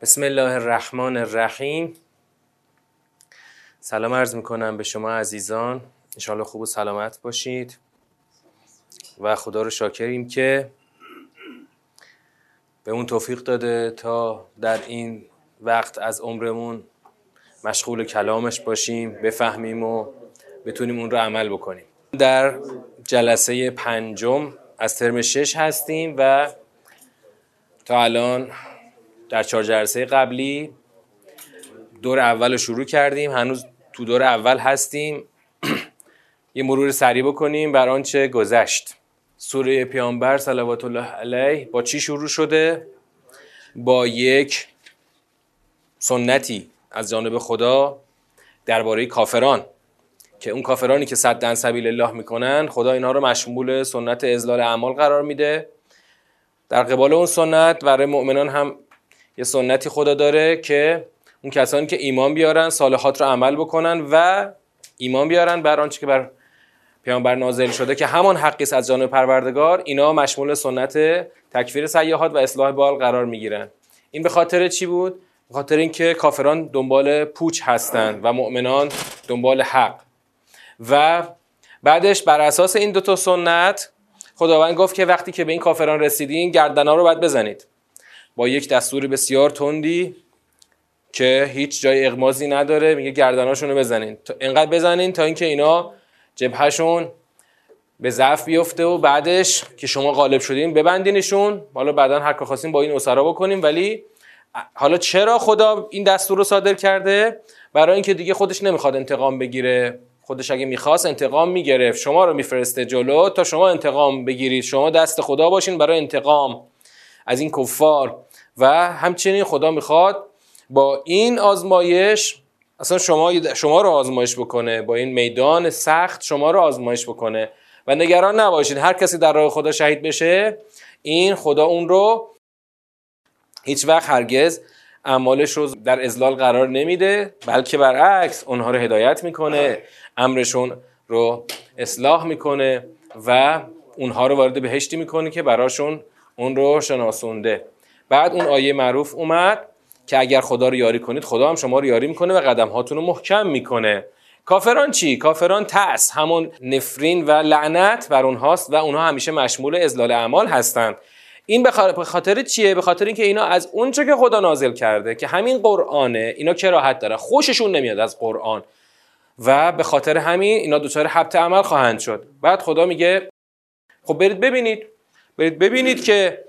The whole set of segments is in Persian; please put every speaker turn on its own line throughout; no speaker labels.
بسم الله الرحمن الرحیم. سلام عرض می‌کنم به شما عزیزان. انشاءالله خوب و سلامت باشید. و خدا رو شاکریم که به اون توفیق داده تا در این وقت از عمرمون مشغول کلامش باشیم بفهمیم و بتونیم اون رو عمل بکنیم. در جلسه پنجم از ترم شش هستیم و تا الان در چهار جلسه قبلی دور اول رو شروع کردیم. هنوز تو دور اول هستیم. یه مرور سریع بکنیم بر آنچه گذشت. سوره پیامبر صلوات الله علیه با چی شروع شده؟ با یک سنتی از جانب خدا درباره کافران که اون کافرانی که صدن سبیل الله می‌کنن خدا اینها رو مشمول سنت ازلال اعمال قرار میده. در قبال اون سنت برای مؤمنان هم یه سنتی خدا داره که اون کسانی که ایمان بیارن صالحات رو عمل بکنن و ایمان بیارن بر آنچه که بر پیامبر نازل شده که همان حقی از جانب پروردگار. اینا مشمول سنت تکفیر سیاحات و اصلاح بال قرار می‌گیرن. این به خاطر چی بود؟ به خاطر اینکه کافران دنبال پوچ هستند و مؤمنان دنبال حق. و بعدش بر اساس این دو تا سنت خداوند گفت که وقتی که به این کافران رسیدین گردنا رو باید بزنید. با یک دستور بسیار تندی که هیچ جای اغمازی نداره. میگه گردناشون رو بزنین اینقدر بزنین تا اینکه اینا جبهشون به ضعف بیفته و بعدش که شما غالب شدین ببندینشون. حالا بعدا هر خواستین با این اسرا بکنیم ولی حالا چرا خدا این دستور رو صادر کرده؟ برای اینکه دیگه خودش نمی‌خواد انتقام بگیره. خودش اگه می‌خواست انتقام می‌گرفت. شما رو میفرسته جلو تا شما انتقام بگیرید. شما دست خدا باشین برای انتقام از این کفار. و همچنین خدا می‌خواد با این آزمایش اصلا شما شما رو آزمایش بکنه با این میدان سخت شما رو آزمایش بکنه. و نگران نباشید هر کسی در راه خدا شهید بشه این خدا اون رو هیچ وقت هرگز اعمالش رو در ازلال قرار نمیده بلکه برعکس اونها رو هدایت می‌کنه امرشون رو اصلاح می‌کنه و اونها رو وارد بهشتی می‌کنه که براشون اون رو شناسونده. بعد اون آیه معروف اومد که اگر خدا رو یاری کنید خدا هم شما رو یاری می‌کنه و قدم هاتون رو محکم می‌کنه. کافران چی؟ کافران تأس همون نفرین و لعنت بر اونهاست و اونها همیشه مشمول ازلال اعمال هستند. این به خاطر چیه؟ به خاطر اینکه اینا از اونچه که خدا نازل کرده که همین قرآنه اینا کراهت داره خوششون نمیاد از قرآن. و به خاطر همین اینا دچار حبت عمل خواهند شد. بعد خدا میگه خب برید ببینید. برید ببینید که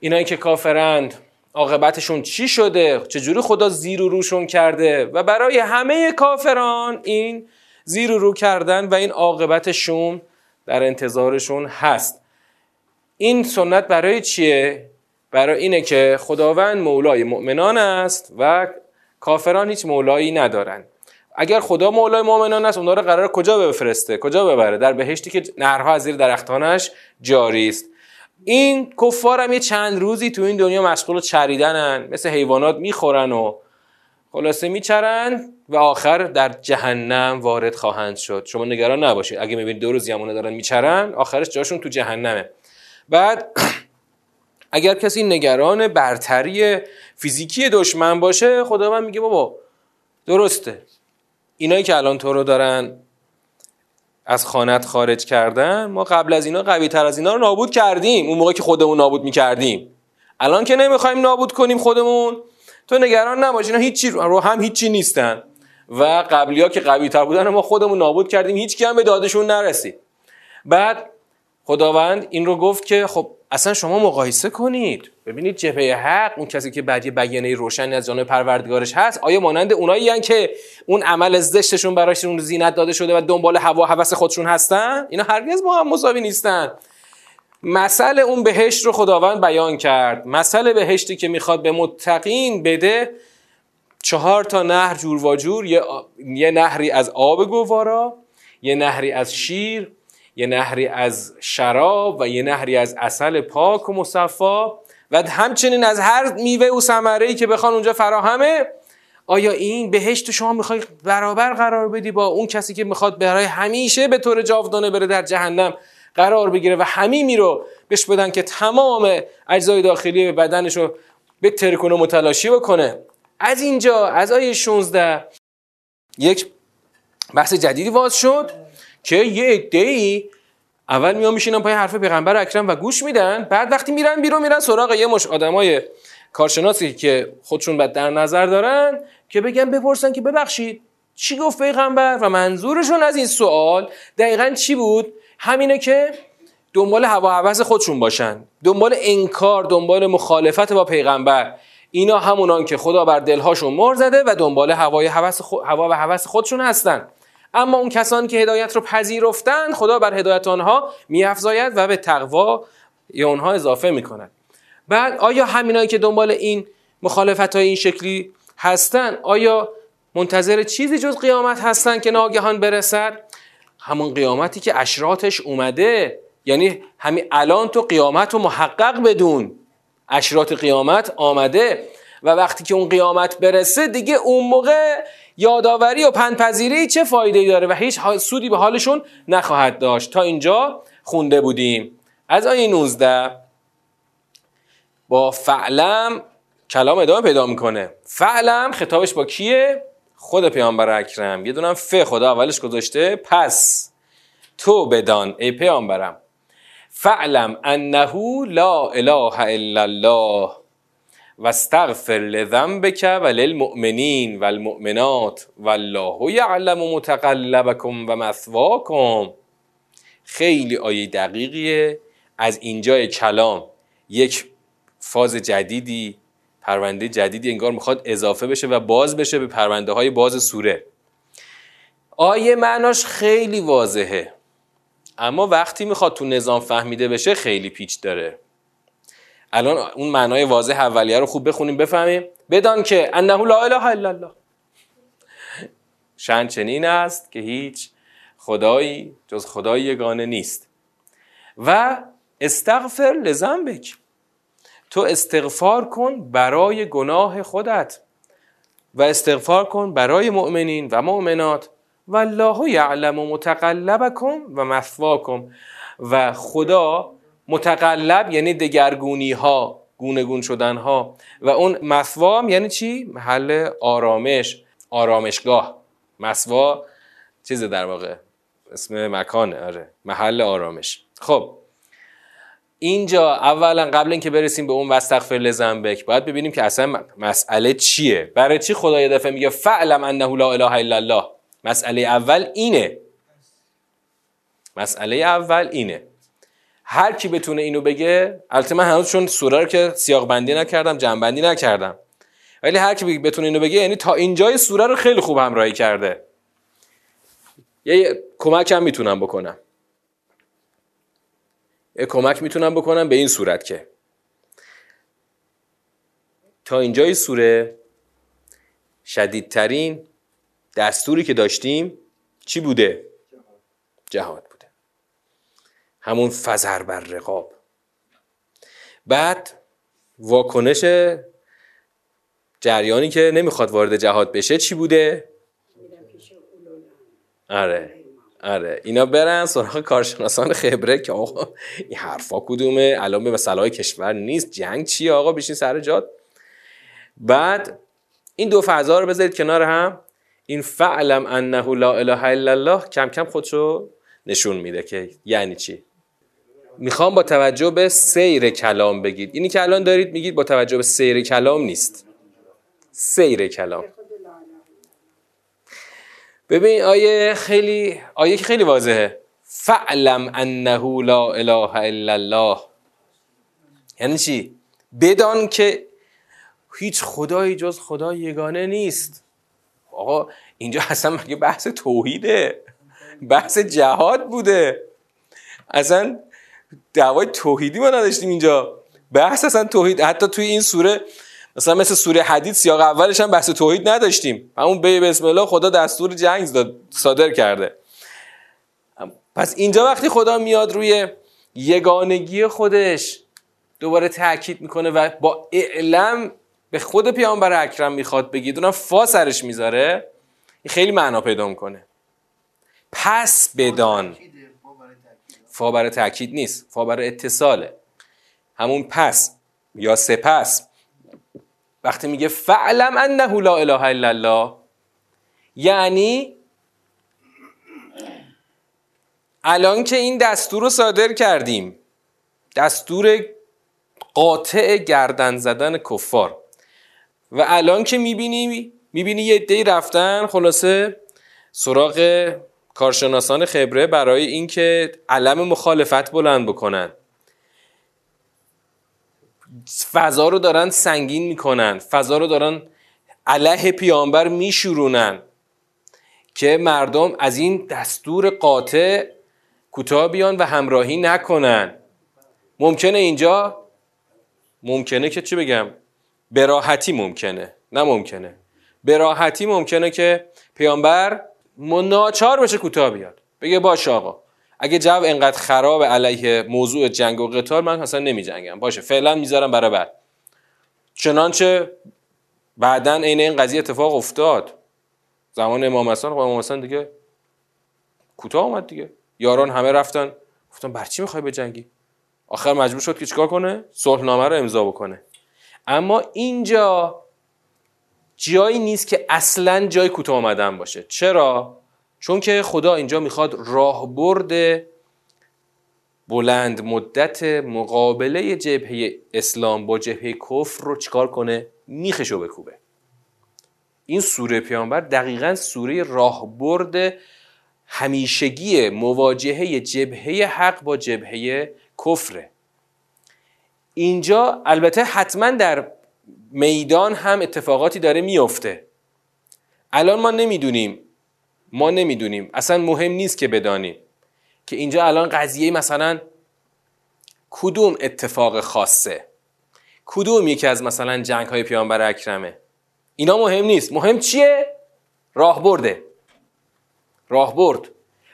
اینایی که کافرند عاقبتشون چی شده؟ چجوری خدا زیر و روشون کرده؟ و برای همه کافران این زیر و رو کردن و این عاقبتشون در انتظارشون هست. این سنت برای چیه؟ برای اینه که خداوند مولای مؤمنان است و کافران هیچ مولایی ندارن. اگر خدا مولای مؤمنان است اونها رو قرار کجا بفرسته؟ کجا ببره؟ در بهشتی که نرها از زیر درختانش جاری است. این کفار هم یه چند روزی تو این دنیا مشغول چریدنن مثل حیوانات می‌خورن و خلاصه میچرن و آخر در جهنم وارد خواهند شد. شما نگران نباشید. اگه می‌بینید دو روز یمونه دارن میچرن آخرش جاشون تو جهنمه. بعد اگر کسی نگران برتری فیزیکی دشمن باشه خداوند میگه بابا درسته. اینایی که الان تو رو دارن از خانت خارج کردن ما قبل از اینا قوی تر از اینا رو نابود کردیم. اون موقع که خودمون نابود می‌کردیم. الان که نمی‌خوایم نابود کنیم خودمون. تو نگران نباش اینا هیچی رو هم هیچی نیستن. و قبلی ها که قوی تر بودن ما خودمون نابود کردیم. هیچ هم به دادشون نرسید. بعد خداوند این رو گفت که خب اصلا شما مقایسه کنید. ببینید جبهه حق اون کسی که بعد یه بیانیه روشنی از جانب پروردگارش هست آیا مانند اونایی که اون عمل زشتشون براشون زینت داده شده و دنبال هوا هوس خودشون هستن؟ اینا هرگز با هم مساوی نیستن. مسئله اون بهشت رو خداوند بیان کرد. مسئله بهشتی که می‌خواد به متقین بده چهار تا نهر جور و جور یه, یه نهری از آب گوارا یه نهری از شیر یه نهری از شراب و یه نهری از اصل پاک و مصفا و همچنین از هر میوه و ثمره که بخوان اونجا فراهمه. آیا این بهشت شما می‌خوای برابر قرار بدی با اون کسی که می‌خواد برای همیشه به طور جاودانه بره در جهنم قرار بگیره و همیمی رو بهش بدن که تمام اجزای داخلی بدنش رو به کنه متلاشی بکنه؟ از اینجا از آیه 16 یک بحث جدیدی واز شد. که یه عده‌ای؟ اول میان میشینن پای حرف پیغمبر اکرم و گوش میدن بعد وقتی میرن بیرون میرن سراغ یه مش آدمای کارشناسی که خودشون بد در نظر دارن که بگن بپرسن که ببخشید چی گفت پیغمبر؟ و منظورشون از این سوال دقیقا چی بود؟ همینه که دنبال هوا هوس خودشون باشن دنبال انکار دنبال مخالفت با پیغمبر. اینا همونان که خدا بر دلهاشون مر زده و دنبال هوای هوس هوا و هوس خودشون هستن. اما اون کسانی که هدایت رو پذیرفتن خدا بر هدایت آنها میافزاید و به تقوا یا اونها اضافه می‌کند. بعد آیا همینایی که دنبال این مخالفت های این شکلی هستن آیا منتظر چیزی جز قیامت هستن که ناگهان برسد؟ همون قیامتی که اشراتش اومده یعنی همین الان تو قیامت رو محقق بدون اشرات قیامت آمده و وقتی که اون قیامت برسه دیگه اون موقع یادآوری و پنپذیری چه فایده داره و هیچ سودی به حالشون نخواهد داشت. تا اینجا خونده بودیم. از آیه 19 با فعلم کلام ادامه پیدا می‌کنه. فعلم خطابش با کیه؟ خود پیامبر اکرم. یه دونم ف خدا اولش گذاشته. پس تو بدان ای پیامبرم. فعلم انه لا اله الا الله. و استغفر لذنبک و للمؤمنین و المؤمنات والله یعلم متقلبکم و مثواکم. خیلی آیه دقیقیه. از اینجای کلام یک فاز جدیدی پرونده جدیدی انگار می‌خواد اضافه بشه و باز بشه به پرونده های باز سوره. آیه معناش خیلی واضحه اما وقتی می‌خواد تو نظام فهمیده بشه خیلی پیچ داره. الان اون معنای واضح اولیه رو خوب بخونیم بفهمیم. بدان که انه لا اله الا الله. شن چنین است که هیچ خدایی جز خدای یگانه نیست. و استغفر لذنبک. تو استغفار کن برای گناه خودت و استغفار کن برای مؤمنین و مؤمنات. و الله یعلم متقلبکم و مثواکم. و خدا متقلب یعنی دگرگونی ها گونه گون شدن ها و اون مثوام یعنی چی؟ محل آرامش آرامشگاه. مسوا چیز در واقع؟ اسم مکانه آره. محل آرامش. خب. اینجا اولا قبل اینکه برسیم به اون واستغفر لذنبک باید ببینیم که اصلا مسئله چیه. برای چی خدا یه دفعه میگه فعلم انه لا اله الا الله؟ مسئله اول اینه. مسئله اول اینه. هر کی بتونه اینو بگه البته من هنوز چون سوره رو که سیاق بندی نکردم جمع بندی نکردم. ولی هر کی بتونه اینو بگه یعنی تا اینجای سوره رو خیلی خوب همراهی کرده. یه کمک هم می‌تونم بکنم. یه کمک می‌تونم بکنم به این صورت که تا اینجای سوره شدیدترین دستوری که داشتیم چی بوده؟ جهاد. بوده همون فزر بر رقاب. بعد واکنش جریانی که نمی‌خواد وارد جهاد بشه چی بوده؟ آره. آره. اینا برن سراغ کارشناسان خبره که آقا این حرفا کدومه؟ الان به مسئله کشور نیست. جنگ چیه آقا؟ بشین سر جات. بعد این دو فضا رو بذارید کنار هم. این فعلم انه لا اله الا الله کم کم خودشو نشون میده که یعنی چی؟ می‌خوام با توجه به سیر کلام بگید. اینی که الان دارید میگید با توجه به سیر کلام نیست. سیر کلام. ببین آیه خیلی آیه خیلی واضحه. فعلم انه لا اله الا الله. یعنی چی؟ بدان که هیچ خدایی جز خدا یگانه نیست. آقا اینجا اصلا مگه بحث توحیده؟ بحث جهاد بوده. اصلا دعوای توحیدی ما نداشتیم اینجا. بحث اصلا توحید حتی توی این سوره مثلا مثل سوره حدید سیاق اولش هم بحث توحید نداشتیم. همون به بسم الله خدا دستور جنگ داد صادر کرده. پس اینجا وقتی خدا میاد روی یگانگی خودش دوباره تاکید می‌کنه و با اعلم به خود پیامبر اکرم می‌خواد بگید اونم فا سرش می‌ذاره خیلی معنا پیدا می‌کنه. پس بدان. فا برای تاکید نیست فا برای اتصاله. همون پس یا سپس وقتی میگه فعلم انه لا اله الا الله یعنی الان که این دستور رو صادر کردیم دستور قاطع گردن زدن کفار. و الان که می‌بینی می‌بینی یه دی رفتن خلاصه سراغ کارشناسان خبره برای اینکه علم مخالفت بلند بکنن. فضا رو دارن سنگین می‌کنن. فضا رو دارن علیه پیامبر میشورونن که مردم از این دستور قاطع کوتاه بیان و همراهی نکنن. ممکنه اینجا؟ ممکنه که چی بگم؟ براحتی ممکنه. نه ممکنه. براحتی ممکنه که پیامبر مناچار بشه کوتاه بیاد. بگه باش آقا. اگه جو انقدر خراب علیه موضوع جنگ و قتال من اصلا نمی جنگم باشه فعلا می‌ذارم برای بعد. چنانچه بعدا عین این قضیه اتفاق افتاد. زمان امام حسن خب امام حسن دیگه کوتاه اومد دیگه. یاران همه رفتن. گفتن بر چی می‌خوای جنگی؟ آخر مجبور شد که چیکار کنه؟ صلحنامه رو امضا بکنه. اما اینجا جایی نیست که اصلا جای کوتاه آمدن باشه. چرا؟ چون که خدا اینجا می‌خواد راهبرد بلند مدت مقابله جبهه اسلام با جبهه کفر رو چیکار کنه؟ میخشو بکوبه. این سوره پیامبر دقیقا سوره راهبرد همیشگی مواجهه جبهه حق با جبهه کفره. اینجا البته حتما در میدان هم اتفاقاتی داره میفته. الان ما نمی‌دونیم. ما نمی‌دونیم. اصلا مهم نیست که بدانیم. که اینجا الان قضیه مثلا کدوم اتفاق خاصه؟ کدوم یکی از مثلا جنگ های پیامبر اکرمه؟ اینا مهم نیست. مهم چیه؟ راهبرده. راهبرد.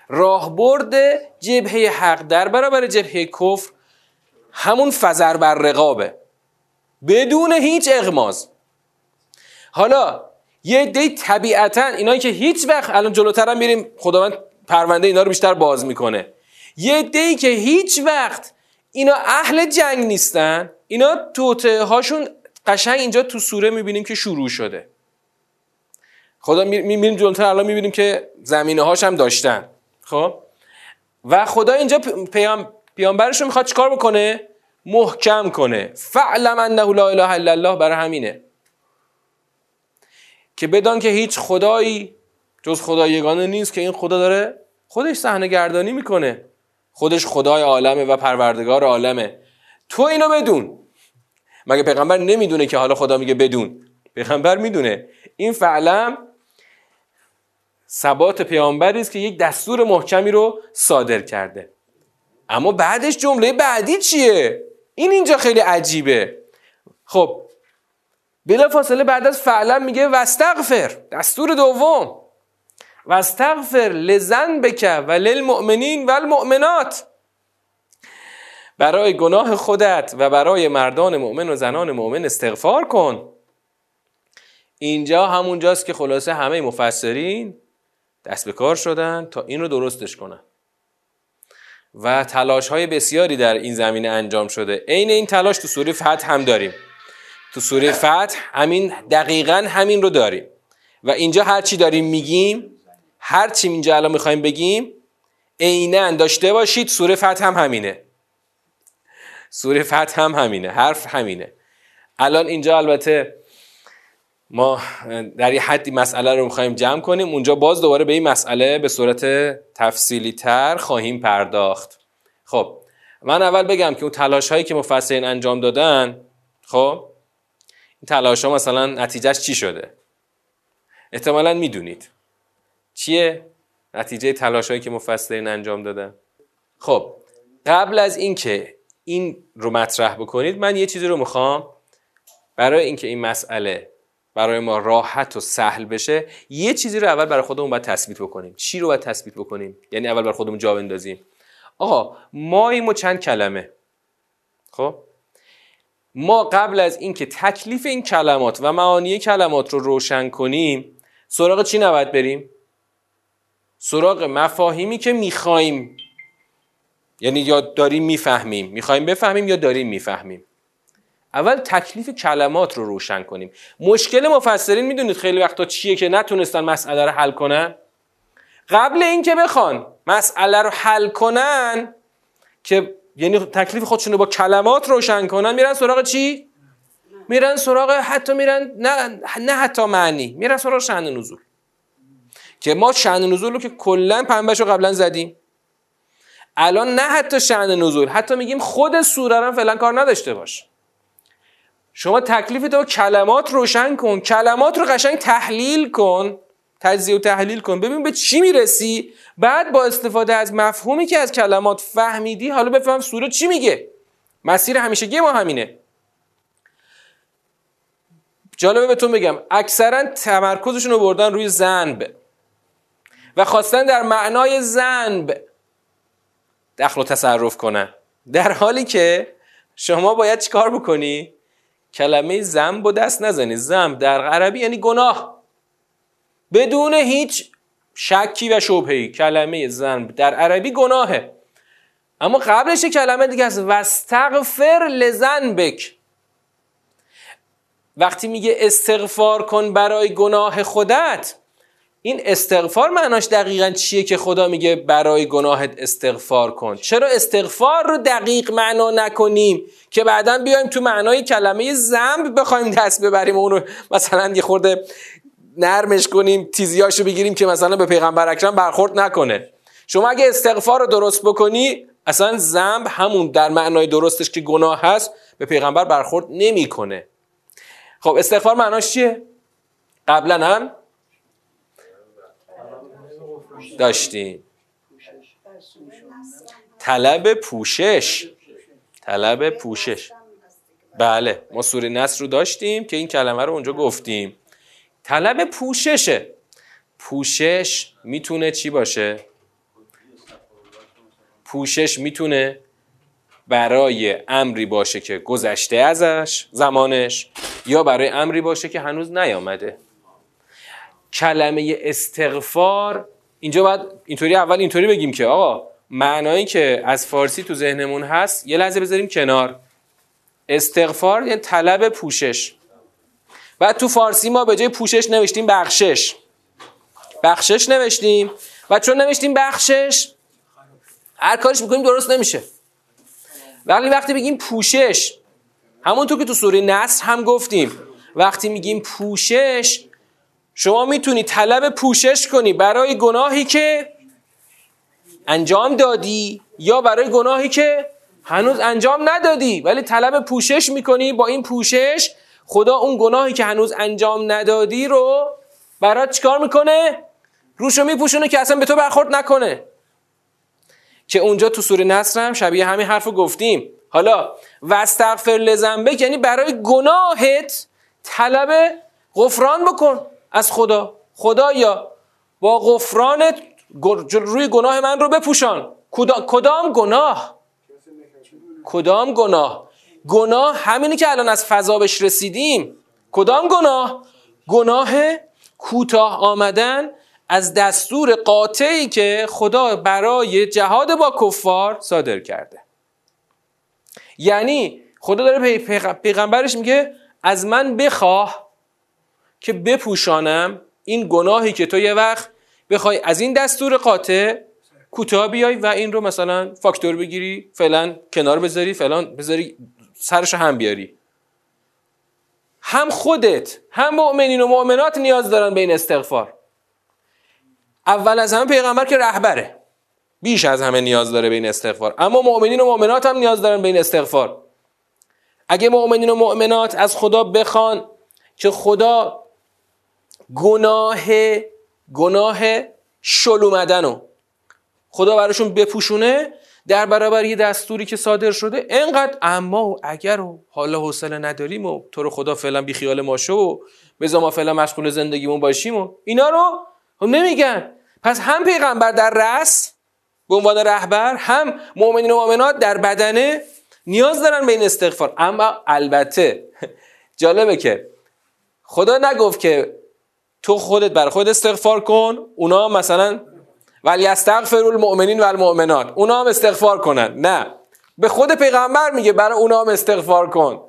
راهبرد جبهه حق. در برابر جبهه کفر همون فزر بر رقابه. بدون هیچ اغماز. حالا یه دی طبیعتا اینایی که هیچ وقت الان جلوتر هم میریم خداوند پرونده اینا رو بیشتر باز می‌کنه. یه دی که هیچ وقت اینا اهل جنگ نیستن اینا توته هاشون قشنگ اینجا تو سوره می‌بینیم که شروع شده. خدا می‌بینیم جلوتر الان می‌بینیم که زمینه هاش هم داشتن. خب؟ و خدا اینجا پیام پیامبرش رو می‌خواد چیکار بکنه؟ محکم کنه. فعلم انه لا اله الا الله برای همینه. که بدان که هیچ خدایی جز خدا یگانه نیست که این خدا داره خودش صحنه گردانی می‌کنه. خودش خدای عالمه و پروردگار عالمه. تو اینو بدون. مگه پیغمبر نمی‌دونه که حالا خدا میگه بدون؟ پیغمبر می‌دونه. این فعلم ثبات پیامبری است که یک دستور محکمی رو صادر کرده. اما بعدش جمله بعدی چیه؟ این اینجا خیلی عجیبه. خب بلا فاصله بعد از فعلا میگه وستغفر دستور دوم. وستغفر لزن بکه و للمؤمنین و المؤمنات برای گناه خودت و برای مردان مؤمن و زنان مؤمن استغفار کن. اینجا همونجاست که خلاصه همه مفسرین دست به کار شدن تا این رو درستش کنن. و تلاش های بسیاری در این زمینه انجام شده. عین این تلاش تو سوره فتح هم داریم. تو سوره فتح همین دقیقا همین رو داریم. و اینجا هر چی داریم میگیم هر چی اینجا الان می‌خوایم بگیم عینا داشته باشید سوره فتح هم همینه. سوره فتح هم همینه حرف همینه. الان اینجا البته ما در یه حدی مسئله رو می‌خوایم جمع کنیم. اونجا باز دوباره به این مسئله به صورت تفصیلی تر خواهیم پرداخت. خب من اول بگم که اون تلاش هایی که مفسرین انجام دادن خب این تلاش ها مثلا نتیجهش چی شده؟ احتمالا می‌دونید. چیه؟ نتیجه تلاش هایی که مفسرین انجام دادن. خب قبل از اینکه این رو مطرح بکنید من یه چیزی رو می‌خوام برای اینکه این مسئله برای ما راحت و سهل بشه یه چیزی رو اول برای خودمون باید تثبیت بکنیم. چی رو باید تثبیت بکنیم؟ یعنی اول برای خودمون جا بندازیم. آقا ماییم و چند کلمه؟ خب؟ ما قبل از اینکه تکلیف این کلمات و معانی کلمات رو روشن کنیم سراغ چی نباید بریم؟ سراغ مفاهیمی که می‌خوایم. یعنی یا داریم می‌فهمیم. می‌خوایم بفهمیم یا داریم می‌فهمیم. اول تکلیف کلمات رو روشن کنیم. مشکل مفسرین می‌دونید خیلی وقتا چیه که نتونستن مسئله رو حل کنن؟ قبل اینکه بخوان مسئله رو حل کنن که یعنی تکلیف خودشون رو با کلمات روشن کنن میرن سراغ چی؟ میرن سراغ حتی میرن نه نه حتی معنی میرن سراغ شأن نزول. که ما شأن نزول رو که کلا پنبهش رو قبلا زدیم. الان نه حتی شأن نزول حتی میگیم خود سوره رو فعلا کار نداشته باش. شما تکلیف تو کلمات روشن کن کلمات رو قشنگ تحلیل کن تجزیه و تحلیل کن. ببین به چی می‌رسی؟ بعد با استفاده از مفهومی که از کلمات فهمیدی حالا بفهم سوره چی میگه؟ مسیر همیشگی ما همینه. جالبه بهتون بگم اکثرا تمرکزشون رو بردن روی زنب و خواستن در معنای زنب دخل و تصرف کنن. در حالی که شما باید چیکار بکنی؟ کلمه زنب و دست نزنی. زنب در عربی یعنی گناه. بدون هیچ شکی و شبهی کلمه زنب در عربی گناهه. اما قبلش کلمه دیگه است وستغفر لزنبک وقتی میگه استغفار کن برای گناه خودت این استغفار معناش دقیقا چیه که خدا میگه برای گناهت استغفار کن؟ چرا استغفار رو دقیق معنا نکنیم که بعدا بیایم تو معنای کلمه زنب بخوایم دست ببریم اونو مثلا یه خورده نرمش کنیم تیزیاشو بگیریم که مثلا به پیغمبر اکرم برخورد نکنه. شما اگه استغفار رو درست بکنی اصلا زنب همون در معنای درستش که گناه هست به پیغمبر برخورد نمی‌کنه. خب استغفار معناش چیه؟ قبلا هم داشتیم طلب پوشش. طلب پوشش. بله ما سوره نصر رو داشتیم که این کلمه رو اونجا گفتیم. طلب پوششه. پوشش می‌تونه چی باشه؟ پوشش می‌تونه برای امری باشه که گذشته ازش زمانش یا برای امری باشه که هنوز نیامده. کلمه استغفار اینجا باید اینطوری اول اینطوری بگیم که آقا معنایی که از فارسی تو ذهنمون هست یه لحظه بذاریم کنار. استغفار یعنی طلب پوشش. بعد تو فارسی ما به جای پوشش نوشتیم بخشش. بخشش نوشتیم. و چون نوشتیم بخشش هر کارش می‌کنیم درست نمیشه. ولی وقتی بگیم پوشش همونطور که تو سوره نصر هم گفتیم وقتی میگیم پوشش شما می‌تونی طلب پوشش کنی برای گناهی که انجام دادی یا برای گناهی که هنوز انجام ندادی. ولی طلب پوشش می‌کنی. با این پوشش خدا اون گناهی که هنوز انجام ندادی رو برات چیکار می‌کنه؟ روشو میپوشونه که اصلا به تو برخورد نکنه. که اونجا تو سوره نصر هم شبیه همین حرف گفتیم. حالا وستغفر لزنبک یعنی برای گناهت طلب غفران بکن. از خدا. خدایا با غفرانت روی گناه من رو بپوشان. کدام گناه؟ کدام گناه؟ گناه همینی که الان از فضا بهش رسیدیم. کدام گناه؟ گناه کوتاه آمدن از دستور قاطعی که خدا برای جهاد با کفار صادر کرده. یعنی خدا داره پیغمبرش میگه از من بخواه که بپوشانم این گناهی که تو یه وقت بخوای از این دستور قاطع کوتاه بیای و این رو مثلا فاکتور بگیری فعلا کنار بذاری فعلا بذاری سرش هم بیاری. هم خودت هم مؤمنین و مؤمنات نیاز دارن به این استغفار. اول از همه پیغمبر که رهبره. بیش از همه نیاز داره به این استغفار. اما مؤمنین و مؤمنات هم نیاز دارن به این استغفار. اگه مؤمنین و مؤمنات از خدا بخوان که خدا گناه گناه شل اومدن خدا براشون بپوشونه در برابر یه دستوری که صادر شده. انقدر اما و اگر و حالا حوصله نداریم و تو رو خدا فعلا بی خیال ما شو و بذار ما فعلا مشغول زندگیمون باشیم و اینا رو هم نمیگن. پس هم پیغمبر در رأس به عنوان رهبر هم مؤمنین و مؤمنات در بدنه نیاز دارن به این استغفار. اما البته جالبه که خدا نگفت که تو خودت بر خود استغفار کن. اونا مثلا ولی استغفر المؤمنین و المؤمنات اونا هم استغفار کنن. نه. به خود پیغمبر میگه برای اونا هم استغفار کن.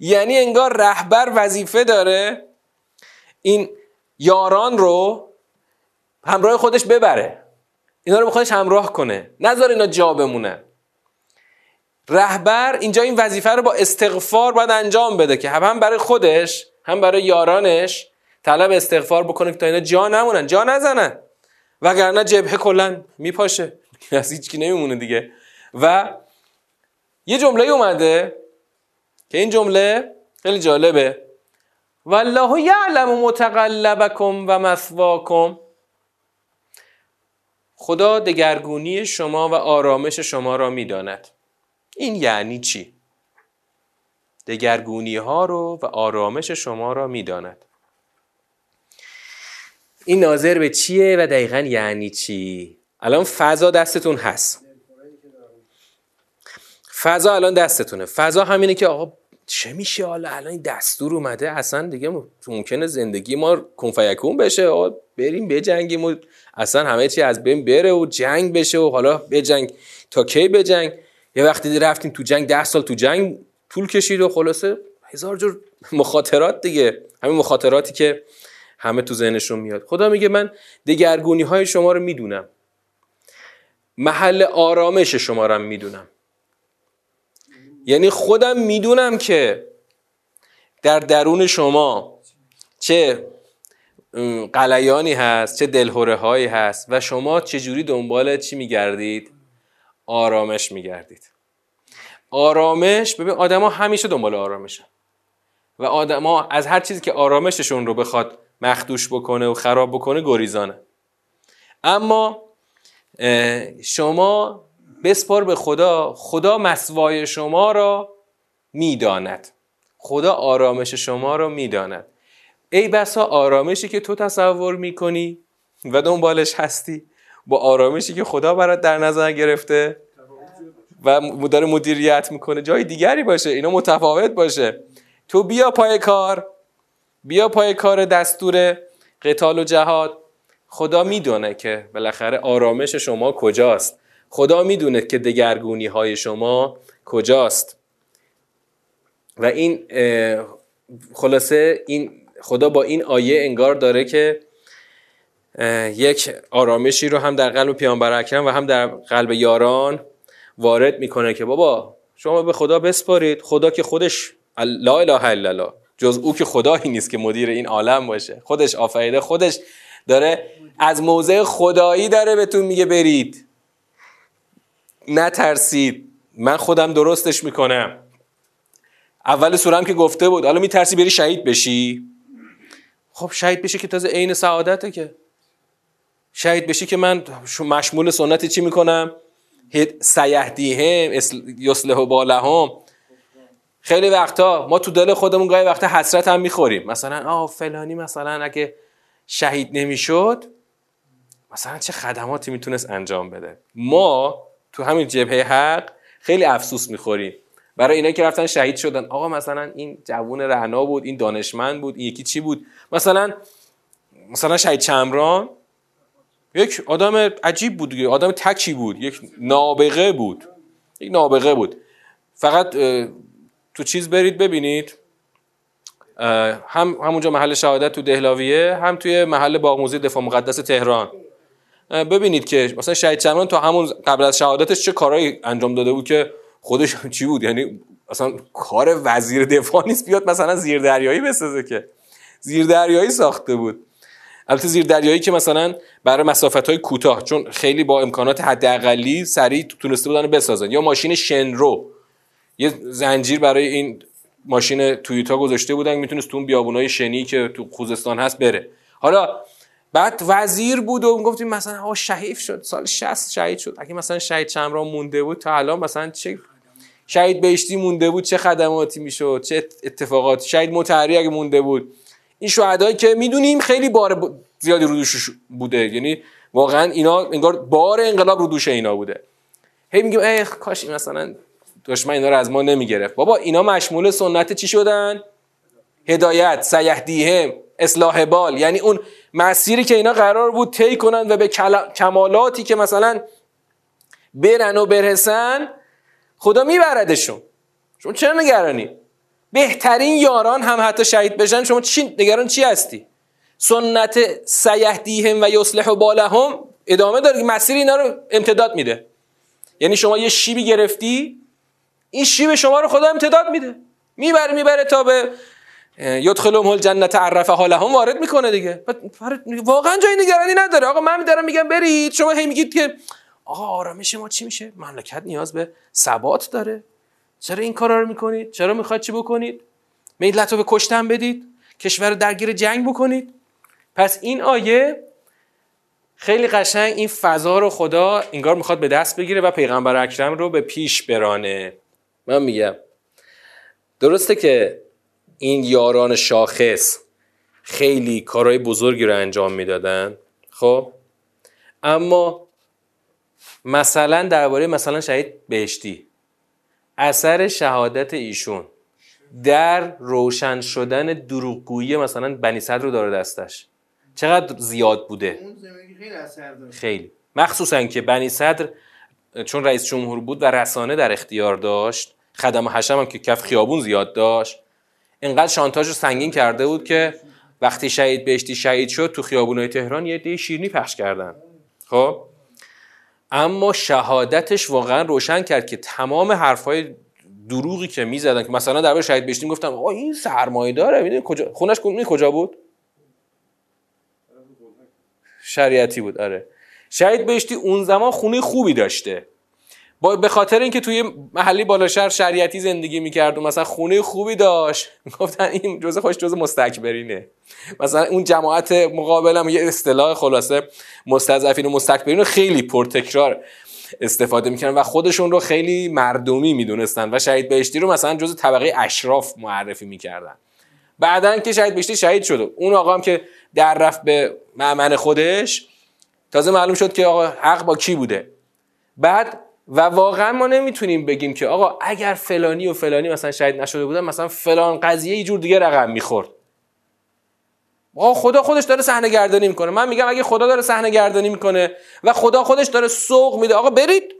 یعنی انگار رهبر وظیفه داره این یاران رو همراه خودش ببره. اینا رو به خودش همراه کنه. نذار اینا جا بمونن. رهبر اینجا این وظیفه رو با استغفار باید انجام بده که هم برای خودش هم برای یارانش طلب استغفار بکنه تا اینا جا نمونن جا نزنن. وگرنه جبهه کلا میپاشه. از هیچکی نمیمونه دیگه. و یه جمله اومده که این جمله خیلی جالبه. والله یعلم متقلبکم و مثواکم. خدا دگرگونی شما و آرامش شما را می‌داند. این یعنی چی؟ دگرگونی ها رو و آرامش شما را می‌داند. این ناظر به چیه و دقیقا یعنی چی؟ الان فضا دستتون هست. فضا الان دستتونه. فضا همینه که آقا چه میشه حالا؟ الان این دستور اومده. اصلا دیگه ممکنه زندگی ما کنفیکون بشه. آقا بریم بجنگیم و اصلا همه چی از بین بره و جنگ بشه و حالا بجنگ تا کی بجنگ یه وقتی رفتیم تو جنگ ده سال تو جنگ طول کشید و خلاصه هزار جور مخاطرات دیگه. همین مخاطراتی که همه تو ذهنشون میاد. خدا میگه من دگرگونی های شما رو می‌دونم. محل آرامش شما رو می‌دونم. یعنی خودم می‌دونم که در درون شما چه قلیانی هست چه دلهوره هایی هست و شما چجوری دنبال چی میگردید؟ آرامش میگردید. آرامش ببین آدما همیشه دنبال آرامشن. و آدما از هر چیزی که آرامششون رو بخواد مخدوش بکنه و خراب بکنه گریزانه. اما شما بسپار به خدا خدا مسوای شما را می‌داند. خدا آرامش شما را می‌داند. ای بسا آرامشی که تو تصور می‌کنی و دنبالش هستی با آرامشی که خدا برات در نظر گرفته و داره مدیریت می‌کنه. جای دیگری باشه اینا متفاوت باشه. تو بیا پای کار. بیا پای کار دستور قتال و جهاد. خدا می‌دونه که بالاخره آرامش شما کجاست. خدا می‌دونه که دگرگونی های شما کجاست. و این خلاصه این خدا با این آیه انگار داره که یک آرامشی رو هم در قلب پیامبر اکرم و هم در قلب یاران وارد می‌کنه که بابا شما به خدا بسپارید. خدا که خودش لا اله الا الله. جز او که خدایی نیست که مدیر این عالم باشه. خودش آفریده خودش داره از موضع خدایی داره بهتون میگه برید. نترسید. من خودم درستش می‌کنم. اول سورم که گفته بود. حالا میترسی بری شهید بشی؟ خب شهید بشی که تازه عین سعادته که. شهید بشی که من مشمول سنتی چی می‌کنم؟ سیهدیهم یصلح بالهم. خیلی وقتا ما تو دل خودمون گاهی وقتا حسرت هم می‌خوریم. مثلا آه فلانی مثلا اگه شهید نمی‌شد مثلا چه خدماتی می‌تونست انجام بده؟ ما تو همین جبهه حق خیلی افسوس می‌خوریم. برای اینایی که رفتن شهید شدن. آقا مثلا این جوون رعنا بود این دانشمند بود این یکی چی بود؟ مثلا مثلا شهید چمران یک آدم عجیب بود آدم تکی بود یک نابغه بود. یک نابغه بود. فقط تو چیز برید ببینید. هم همونجا محل شهادت تو دهلاویه هم توی محل باغ موزه دفاع مقدس تهران. ببینید که مثلا شهید چمران تا همون قبل از شهادتش چه کارهایی انجام داده بود که خودش چی بود؟ یعنی اصلا کار وزیر دفاع نیست بیاد مثلا زیر دریایی بسازه که. زیر دریایی ساخته بود. البته زیر دریایی که مثلا برای مسافت های کوتاه چون خیلی با امکانات حداقلی سریع تونسته بودن بسازن. یا ماشین شنرو. یه زنجیر برای این ماشین تویوتا گذاشته بودن می‌تونست تو اون بیابونای شنی که تو خوزستان هست بره. حالا بعد وزیر بود و گفتیم مثلا آقا شهید شد سال 60 شهید شد. اگه مثلا شهید چمران مونده بود تا الان مثلا چه شهید بهشتی مونده بود چه خدماتی می‌شد چه اتفاقات. شهید متحری اگه مونده بود. این شهدایی که می‌دونیم خیلی بار زیادی رو دوش بوده. یعنی واقعا اینا انگار بار انقلاب رو دوش اینا بوده. هی میگیم ای کاش مثلا دشمن اینا رو از ما نمی‌گرفت. بابا اینا مشمول سنت چی شدن؟ هدایت سیهدیهم اصلاح بال. یعنی اون مسیری که اینا قرار بود طی کنن و به کمالاتی که مثلا برن و برسن خدا میبردشون. شما چرا نگرانی؟ بهترین یاران هم حتی شهید بشن. شما چی نگران چی هستی؟ سنت سیهدیهم و یصلح بالهم ادامه داره. مسیر اینا رو امتداد میده. یعنی شما یه شیبی گرفتی این شیب شما رو خدا امتداد میده. می‌بره می‌بره تا به یدخلهم الجنت عرفها هم وارد می‌کنه دیگه. واقعا جای نگرانی نداره. آقا من دارم میگم برید. شما هی میگید که آقا آرامش ما چی میشه؟ مملکت نیاز به ثبات داره. چرا این کارا رو می‌کنید؟ چرا می‌خواد چی بکنید؟ ملت رو به کشتن بدید. کشور رو درگیر جنگ بکنید. پس این آیه خیلی قشنگ این فضا رو خدا انگار می‌خواد به دست بگیره و پیغمبر اکرم رو به پیش برانه. من میگم. درسته که این یاران شاخص خیلی کارهای بزرگی رو انجام می‌دادن خب؟ اما مثلا درباره مثلا شهید بهشتی. اثر شهادت ایشون در روشن شدن دروغگویی مثلا بنی صدر رو داره دستش. چقدر زیاد بوده؟ خیلی. مخصوصا که بنی صدر چون رئیس جمهور بود و رسانه در اختیار داشت خدم حشم هم که کف خیابون زیاد داشت. اینقدر شانتاج رو سنگین کرده بود که وقتی شهید بهشتی شهید شد تو خیابونای تهران یه دی شیرنی پخش کردن. خب؟ اما شهادتش واقعا روشن کرد که تمام حرفای دروغی که می‌زدن که مثلا در شهید بهشتی گفتم آقا این سرمایه داره می‌دونی کجا خونش کجا بود؟ شریعتی بود آره. شهید بهشتی اون زمان خونه خوبی داشته. با به خاطر اینکه توی محلی بالا شهر شریعتی زندگی می‌کرد و مثلا خونه خوبی داشت گفتن این جزء خوش جزء مستکبرینه. مثلا اون جماعت مقابلم یه اصطلاح خلاصه مستضعفین و مستکبرین رو خیلی پرتکرار استفاده می‌کردن و خودشون رو خیلی مردمی می‌دونستن و شهید بهشتی رو مثلا جزء طبقه اشراف معرفی می‌کردن. بعدا که شهید بهشتی شهید شد اون آقا هم که در رفت به معمن خودش تازه معلوم شد که آقا حق با کی بوده. بعد و واقعا ما نمی‌تونیم بگیم که آقا اگر فلانی و فلانی مثلا شهید نشده بودن مثلا فلان قضیه یه جور دیگه رقم می‌خورد. آقا خدا خودش داره صحنه گردانی می‌کنه. من میگم اگه خدا داره صحنه گردانی می‌کنه و خدا خودش داره سوق میده آقا برید.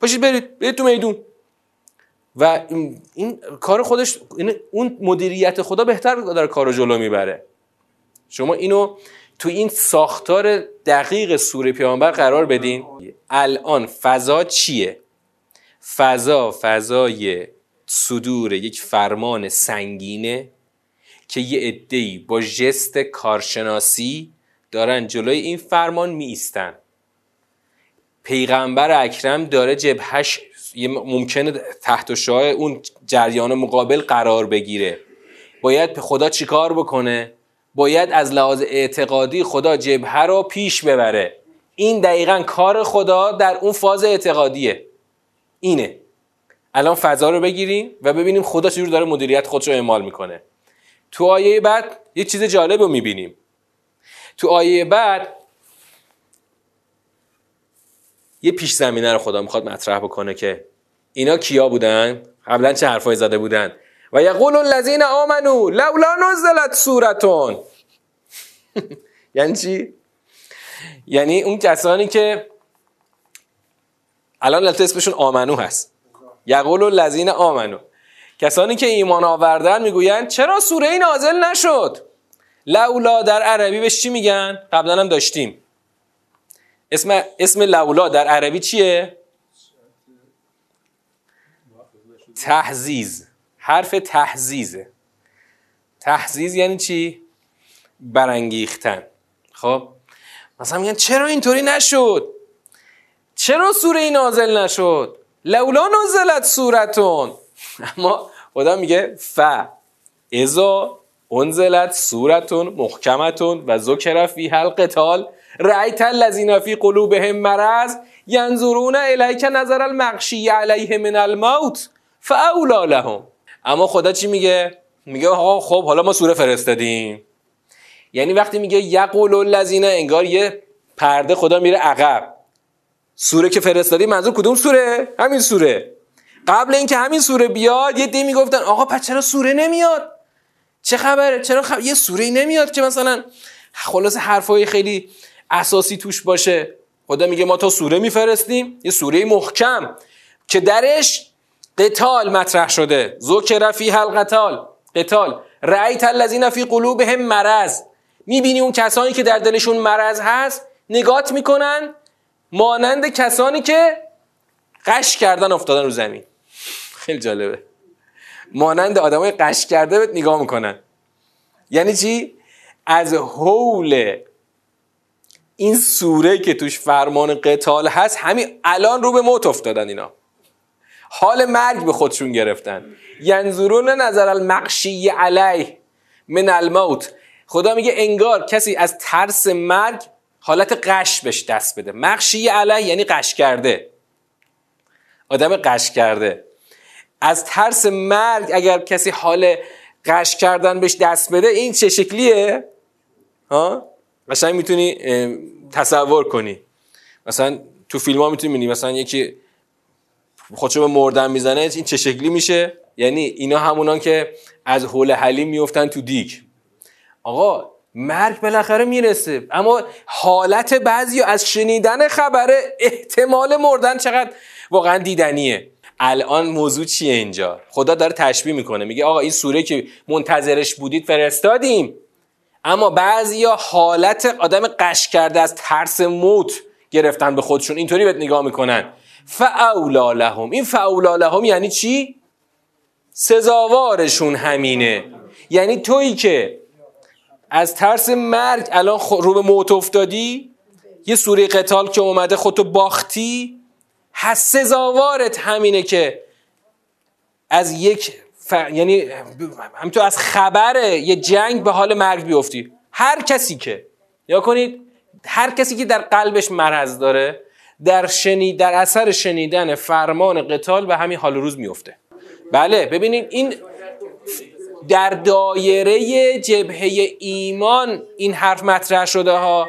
پاشید برید. برید تو میدون. و این, این کار خودش این اون مدیریت خدا بهتر داره کارو جلو می‌بره. شما اینو تو این ساختار دقیق سوره پیامبر قرار بدین. الان فضا چیه؟ فضا فضای صدور یک فرمان سنگینه که یه عده‌ای با جست کارشناسی دارن جلوی این فرمان می ایستن پیغمبر اکرم داره جبهش ممکنه تحت شاه اون جریان مقابل قرار بگیره. باید خدا چیکار بکنه؟ باید از لحاظ اعتقادی خدا جبهه رو پیش ببره. این دقیقا کار خدا در اون فاز اعتقادیه. اینه. الان فضا رو بگیریم و ببینیم خدا چجور داره مدیریت خودش رو اعمال می‌کنه. تو آیه بعد یه چیز جالب رو می‌بینیم. تو آیه بعد یه پیش زمینه رو خدا می‌خواد مطرح بکنه که اینا کیا بودن؟ قبلا چه حرفایی زده بودن؟ و یقول الذین آمنو لولا نزلت سورتون. یعنی چی؟ یعنی اون کسانی که الان البته اسمشون آمنو هست. یقول الذین آمنو. کسانی که ایمان آوردن می‌گویند چرا سوره ای نازل نشد؟ لولا در عربی بهش چی میگن؟ قبلا هم داشتیم. اسم اسم لولا در عربی چیه؟ تحزیز. حرف تحزیزه. تحزیز یعنی چی؟ برانگیختن. خب؟ مثلا میگن چرا اینطوری نشد؟ چرا سوره ای نازل نشد؟ لولا نزلت سورتون. اما خدا میگه ف. ازا انزلت سورتون محکمتون و ذکر فی القتال رأیت الذین فی قلوبهم مرض ینظرون الیک نظر المغشی علیه من الموت فاولا لهم. اما خدا چی میگه؟ میگه آقا خب حالا ما سوره فرستادیم. یعنی وقتی میگه یقول الذین انگار یه پرده خدا میره عقب. سوره که فرستادی منظور کدوم سوره؟ همین سوره. قبل اینکه همین سوره بیاد یه دی می‌گفتن آقا پس چرا سوره نمیاد؟ چه خبره؟ چرا خب... یه سوره نمیاد که مثلا خلاص حرفای خیلی اساسی توش باشه؟ خدا میگه ما تا سوره میفرستیم یه سوره محکم که درش قتال مطرح شده. ذکر فی القتال قتال رأیت الذین فی قلوبهم مرض. می‌بینی اون کسانی که در دلشون مرض هست نگات می‌کنن مانند کسانی که قش کردن افتادن رو زمین. خیلی جالبه. مانند آدمای قش کرده بهت نگاه می‌کنن. یعنی چی؟ از حول این سوره که توش فرمان قتال هست همین الان رو به موت افتادن اینا. حال مرگ به خودشون گرفتن. ینظرون نظر المقشی علیه من الموت. خدا میگه انگار کسی از ترس مرگ حالت قش بهش دست بده. مقشی علیه یعنی قش کرده. آدم قش کرده. از ترس مرگ اگر کسی حال قش کردن بهش دست بده این چه شکلیه؟ ها؟ مثلا می‌تونی تصور کنی. مثلا تو فیلم ها می‌تونی مثلا یکی خودشو به مردن می‌زنه این چه شکلی میشه؟ یعنی اینا همونان که از حول حلیم میفتن تو دیگ. آقا مرگ بالاخره می‌رسه. اما حالت بعضی از شنیدن خبره احتمال مردن چقدر واقعا دیدنیه. الان موضوع چیه اینجا؟ خدا داره تشبیه می‌کنه. میگه آقا این سوره که منتظرش بودید فرستادیم. اما بعضیا حالت آدم قش کرده از ترس موت گرفتن به خودشون. اینطوری بهت نگاه می‌کنن. فاولا لهم. این فاولا لهم یعنی چی? سزاوارشون همینه. یعنی تویی که از ترس مرگ الان رو به موت افتادی یه سوره قتال که اومده خودتو باختی هست سزاوارت همینه که از یک ف... یعنی همینطور از خبر یه جنگ به حال مرگ بیفتی. هر کسی که یا کنید هر کسی که در قلبش مرض داره در شنید در اثر شنیدن فرمان قتال به همین حال روز میفته بله ببینید این در دایره جبهه ایمان این حرف مطرح شده ها.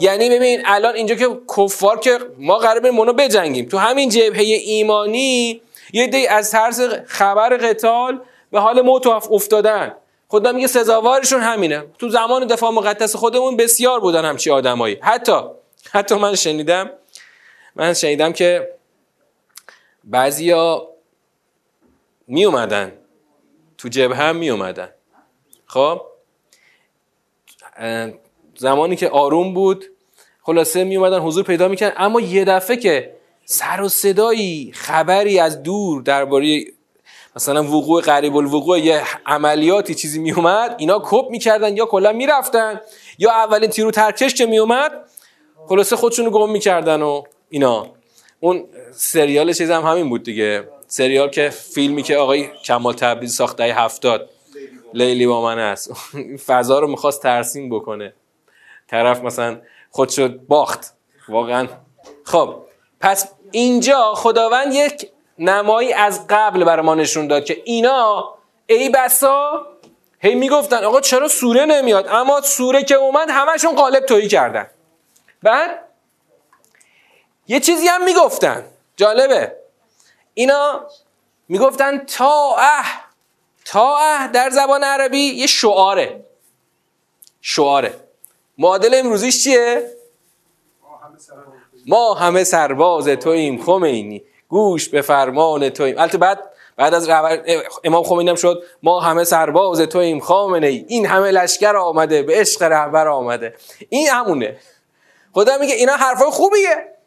یعنی ببین الان اینجا که کفار که ما قرار بریم منو بجنگیم. تو همین جبهه ایمانی یه دی از ترس خبر قتال به حال موت افتادن. خدا میگه سزاوارشون همینه. تو زمان دفاع مقدس خودمون بسیار بودن همچی آدمایی. حتی حتی من شنیدم من شنیدم که بعضیا می اومدن تو جبه هم می اومدن خب زمانی که آروم بود خلاصه می اومدن حضور پیدا می‌کردن. اما یه دفعه که سر و صدایی خبری از دور درباره مثلا وقوع قریب الوقوع یه عملیاتی چیزی می اومد اینا کپ می‌کردن یا کلا می‌رفتن یا اولین تیرو ترکش که می اومد خلاصه خودشون رو گم می‌کردن و اینا. اون سریال چیز هم همین بود دیگه. سریال که فیلمی که آقای کمال تبریز ساخته هفتاد. لیلی با من است. فضا رو می‌خواست ترسیم بکنه. طرف مثلا خودشو باخت. واقعا. خب پس اینجا خداوند یک نمایی از قبل بر ما نشون داد که اینا ای بسا هی می‌گفتن آقا چرا سوره نمیاد؟ اما سوره که اومد همشون قالب تویی کردن. بعد یه چیزی هم می‌گفتن. جالبه. اینا می‌گفتن تا اه در زبان عربی یه شعاره. شعاره. معادل امروزیش چیه؟ ما همه سرباز توییم خمینی. گوش به فرمان توییم. البته بعد بعد از امام خمینی هم شد. ما همه سرباز توییم خامنه ای این همه لشکر آمده به عشق رهبر آمده. این همونه. خدا میگه اینا حرفای خوبیه.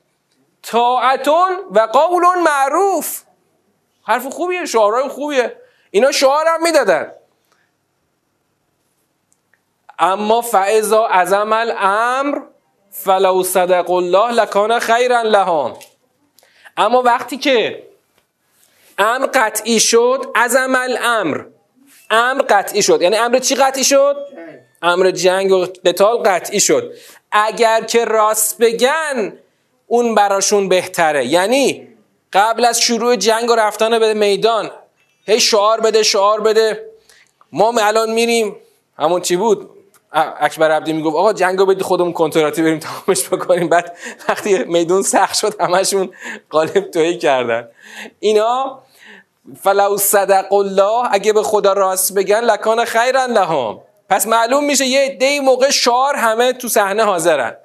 طاعتون و قول معروف. حرف خوبیه شعارهای خوبیه. اینا شعار هم می‌دادن. اما فعضا از عمل امر فلو صدق الله لکان خیرا لهم. اما وقتی که امر قطعی شد از عمل امر امر قطعی شد. یعنی امر چی قطعی شد؟ امر جنگ و قتال قطعی شد. اگر که راست بگن اون براشون بهتره. یعنی قبل از شروع جنگ و رفتن به میدان هی شعار بده شعار بده. ما الان میریم. همون چی بود؟ اکبر عبدی می‌گفت آقا جنگو بدی خودمون کنتراتی بریم تمامش بکنیم. بعد وقتی میدون سخت شد همشون قالب توهی کردن. اینا فلو صدق الله. اگه به خدا راست بگن لکان خیرن لهم. پس معلوم میشه یه دی موقع شعار همه تو صحنه حاضرن.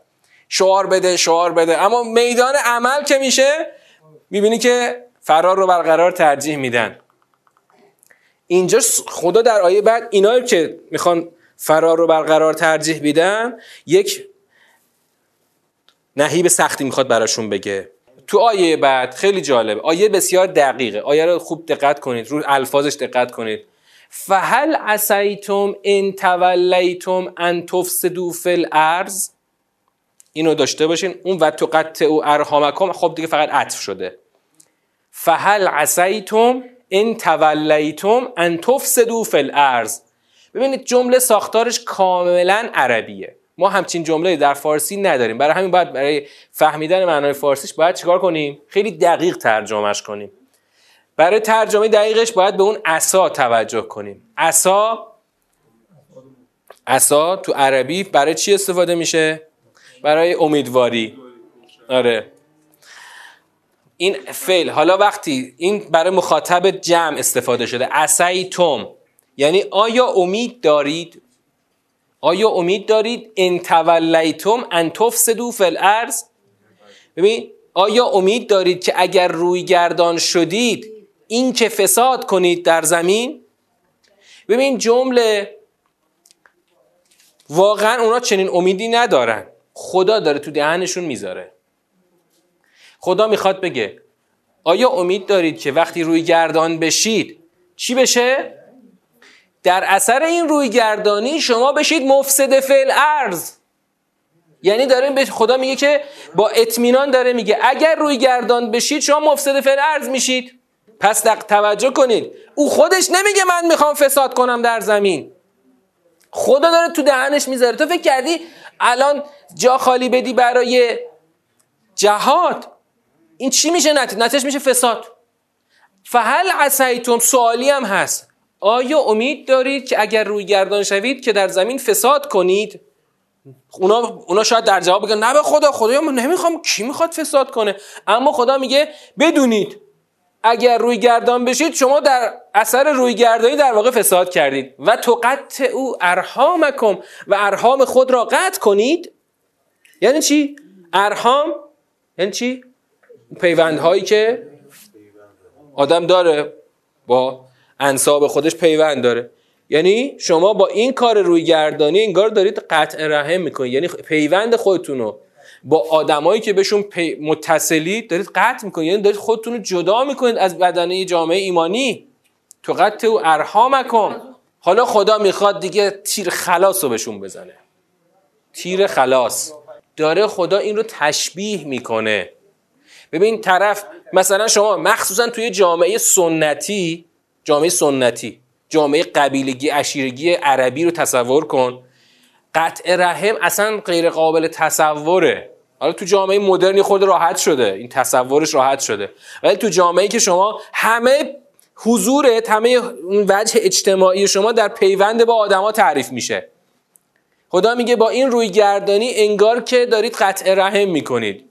شعار بده شعار بده. اما میدان عمل که میشه؟ می‌بینی که فرار رو برقرار ترجیح میدن. اینجا خدا در آیه بعد اینا که می‌خوان فرار رو برقرار ترجیح بیدن یک نهیب سختی می‌خواد براشون بگه. تو آیه بعد خیلی جالب آیه بسیار دقیقه. آیه رو خوب دقت کنید رو الفاظش دقت کنید. فهل عسیتم ان تولیتم ان تفسدوا فی الارض؟ اینو داشته باشین. اون و تو قطع او ارحامکم خب دیگه فقط عطف شده. فهل عسیتم ان تولیتم ان تفسدوا فی الارض. ببینید جمله ساختارش کاملا عربیه. ما همچین جمله در فارسی نداریم. برای همین باید برای فهمیدن معنای فارسیش باید چیکار کنیم؟ خیلی دقیق ترجمهش کنیم. برای ترجمه دقیقش باید به اون عصا توجه کنیم. عصا عصا تو عربی برای چی استفاده میشه؟ برای امیدواری. آره. این فعل حالا وقتی این برای مخاطب جمع استفاده شده توم یعنی آیا امید دارید؟ آیا امید دارید؟ ان تولیتم ان تفسدوا فی الارض. ببین آیا امید دارید که اگر روی گردان شدید این که فساد کنید در زمین؟ ببین جمله واقعا اونا چنین امیدی ندارن. خدا داره تو دهنشون می‌ذاره. خدا می‌خواد بگه آیا امید دارید که وقتی روی گردان بشید چی بشه؟ در اثر این روی گردانی شما بشید مفسد فعل ارز یعنی داره به خدا میگه که با اطمینان داره میگه اگر روی گردان بشید شما مفسد فعل ارز میشید. پس توجه کنید. او خودش نمیگه من می‌خوام فساد کنم در زمین. خدا داره تو دهنش می‌ذاره. تو فکر کردی الان جا خالی بدی برای جهاد این چی میشه نتیجه نتیجه میشه فساد. فهل عسیتم؟ سوالی هم هست. آیا امید دارید که اگر روی گردان شوید که در زمین فساد کنید؟ اونا, اونا شاید در جواب بگن نه به خدا خدا من نمی‌خوام کی می‌خواد فساد کنه؟ اما خدا میگه بدونید. اگر روی گردان بشید شما در اثر روی گردانی در واقع فساد کردید و تو قطع او ارحامکم. و ارحام خود را قطع کنید. یعنی چی؟ ارحام یعنی چی؟ پیوندهایی که آدم داره با انصاب خودش پیوند داره. یعنی شما با این کار روی گردانی انگار دارید قطع رحم می‌کنید. یعنی پیوند خودتون رو. با آدمایی که بهشون متصلی دارید قطع می‌کنید. یعنی دارید خودتون رو جدا می‌کنید از بدنه جامعه ایمانی. تو قطع و ارحامکم حالا خدا می‌خواد دیگه تیر خلاص رو بهشون بزنه. تیر خلاص. داره خدا این رو تشبیه می‌کنه. ببین طرف مثلا شما مخصوصا توی جامعه سنتی جامعه سنتی جامعه قبیلگی اشیرگی عربی رو تصور کن. قطع رحم اصلا غیر قابل تصوره. حالا تو جامعه مدرنی خود راحت شده. این تصورش راحت شده. ولی تو جامعه که شما همه حضورت همه اون وجه اجتماعی شما در پیوند با آدما تعریف میشه. خدا میگه با این روی گردانی انگار که دارید قطع رحم می‌کنید.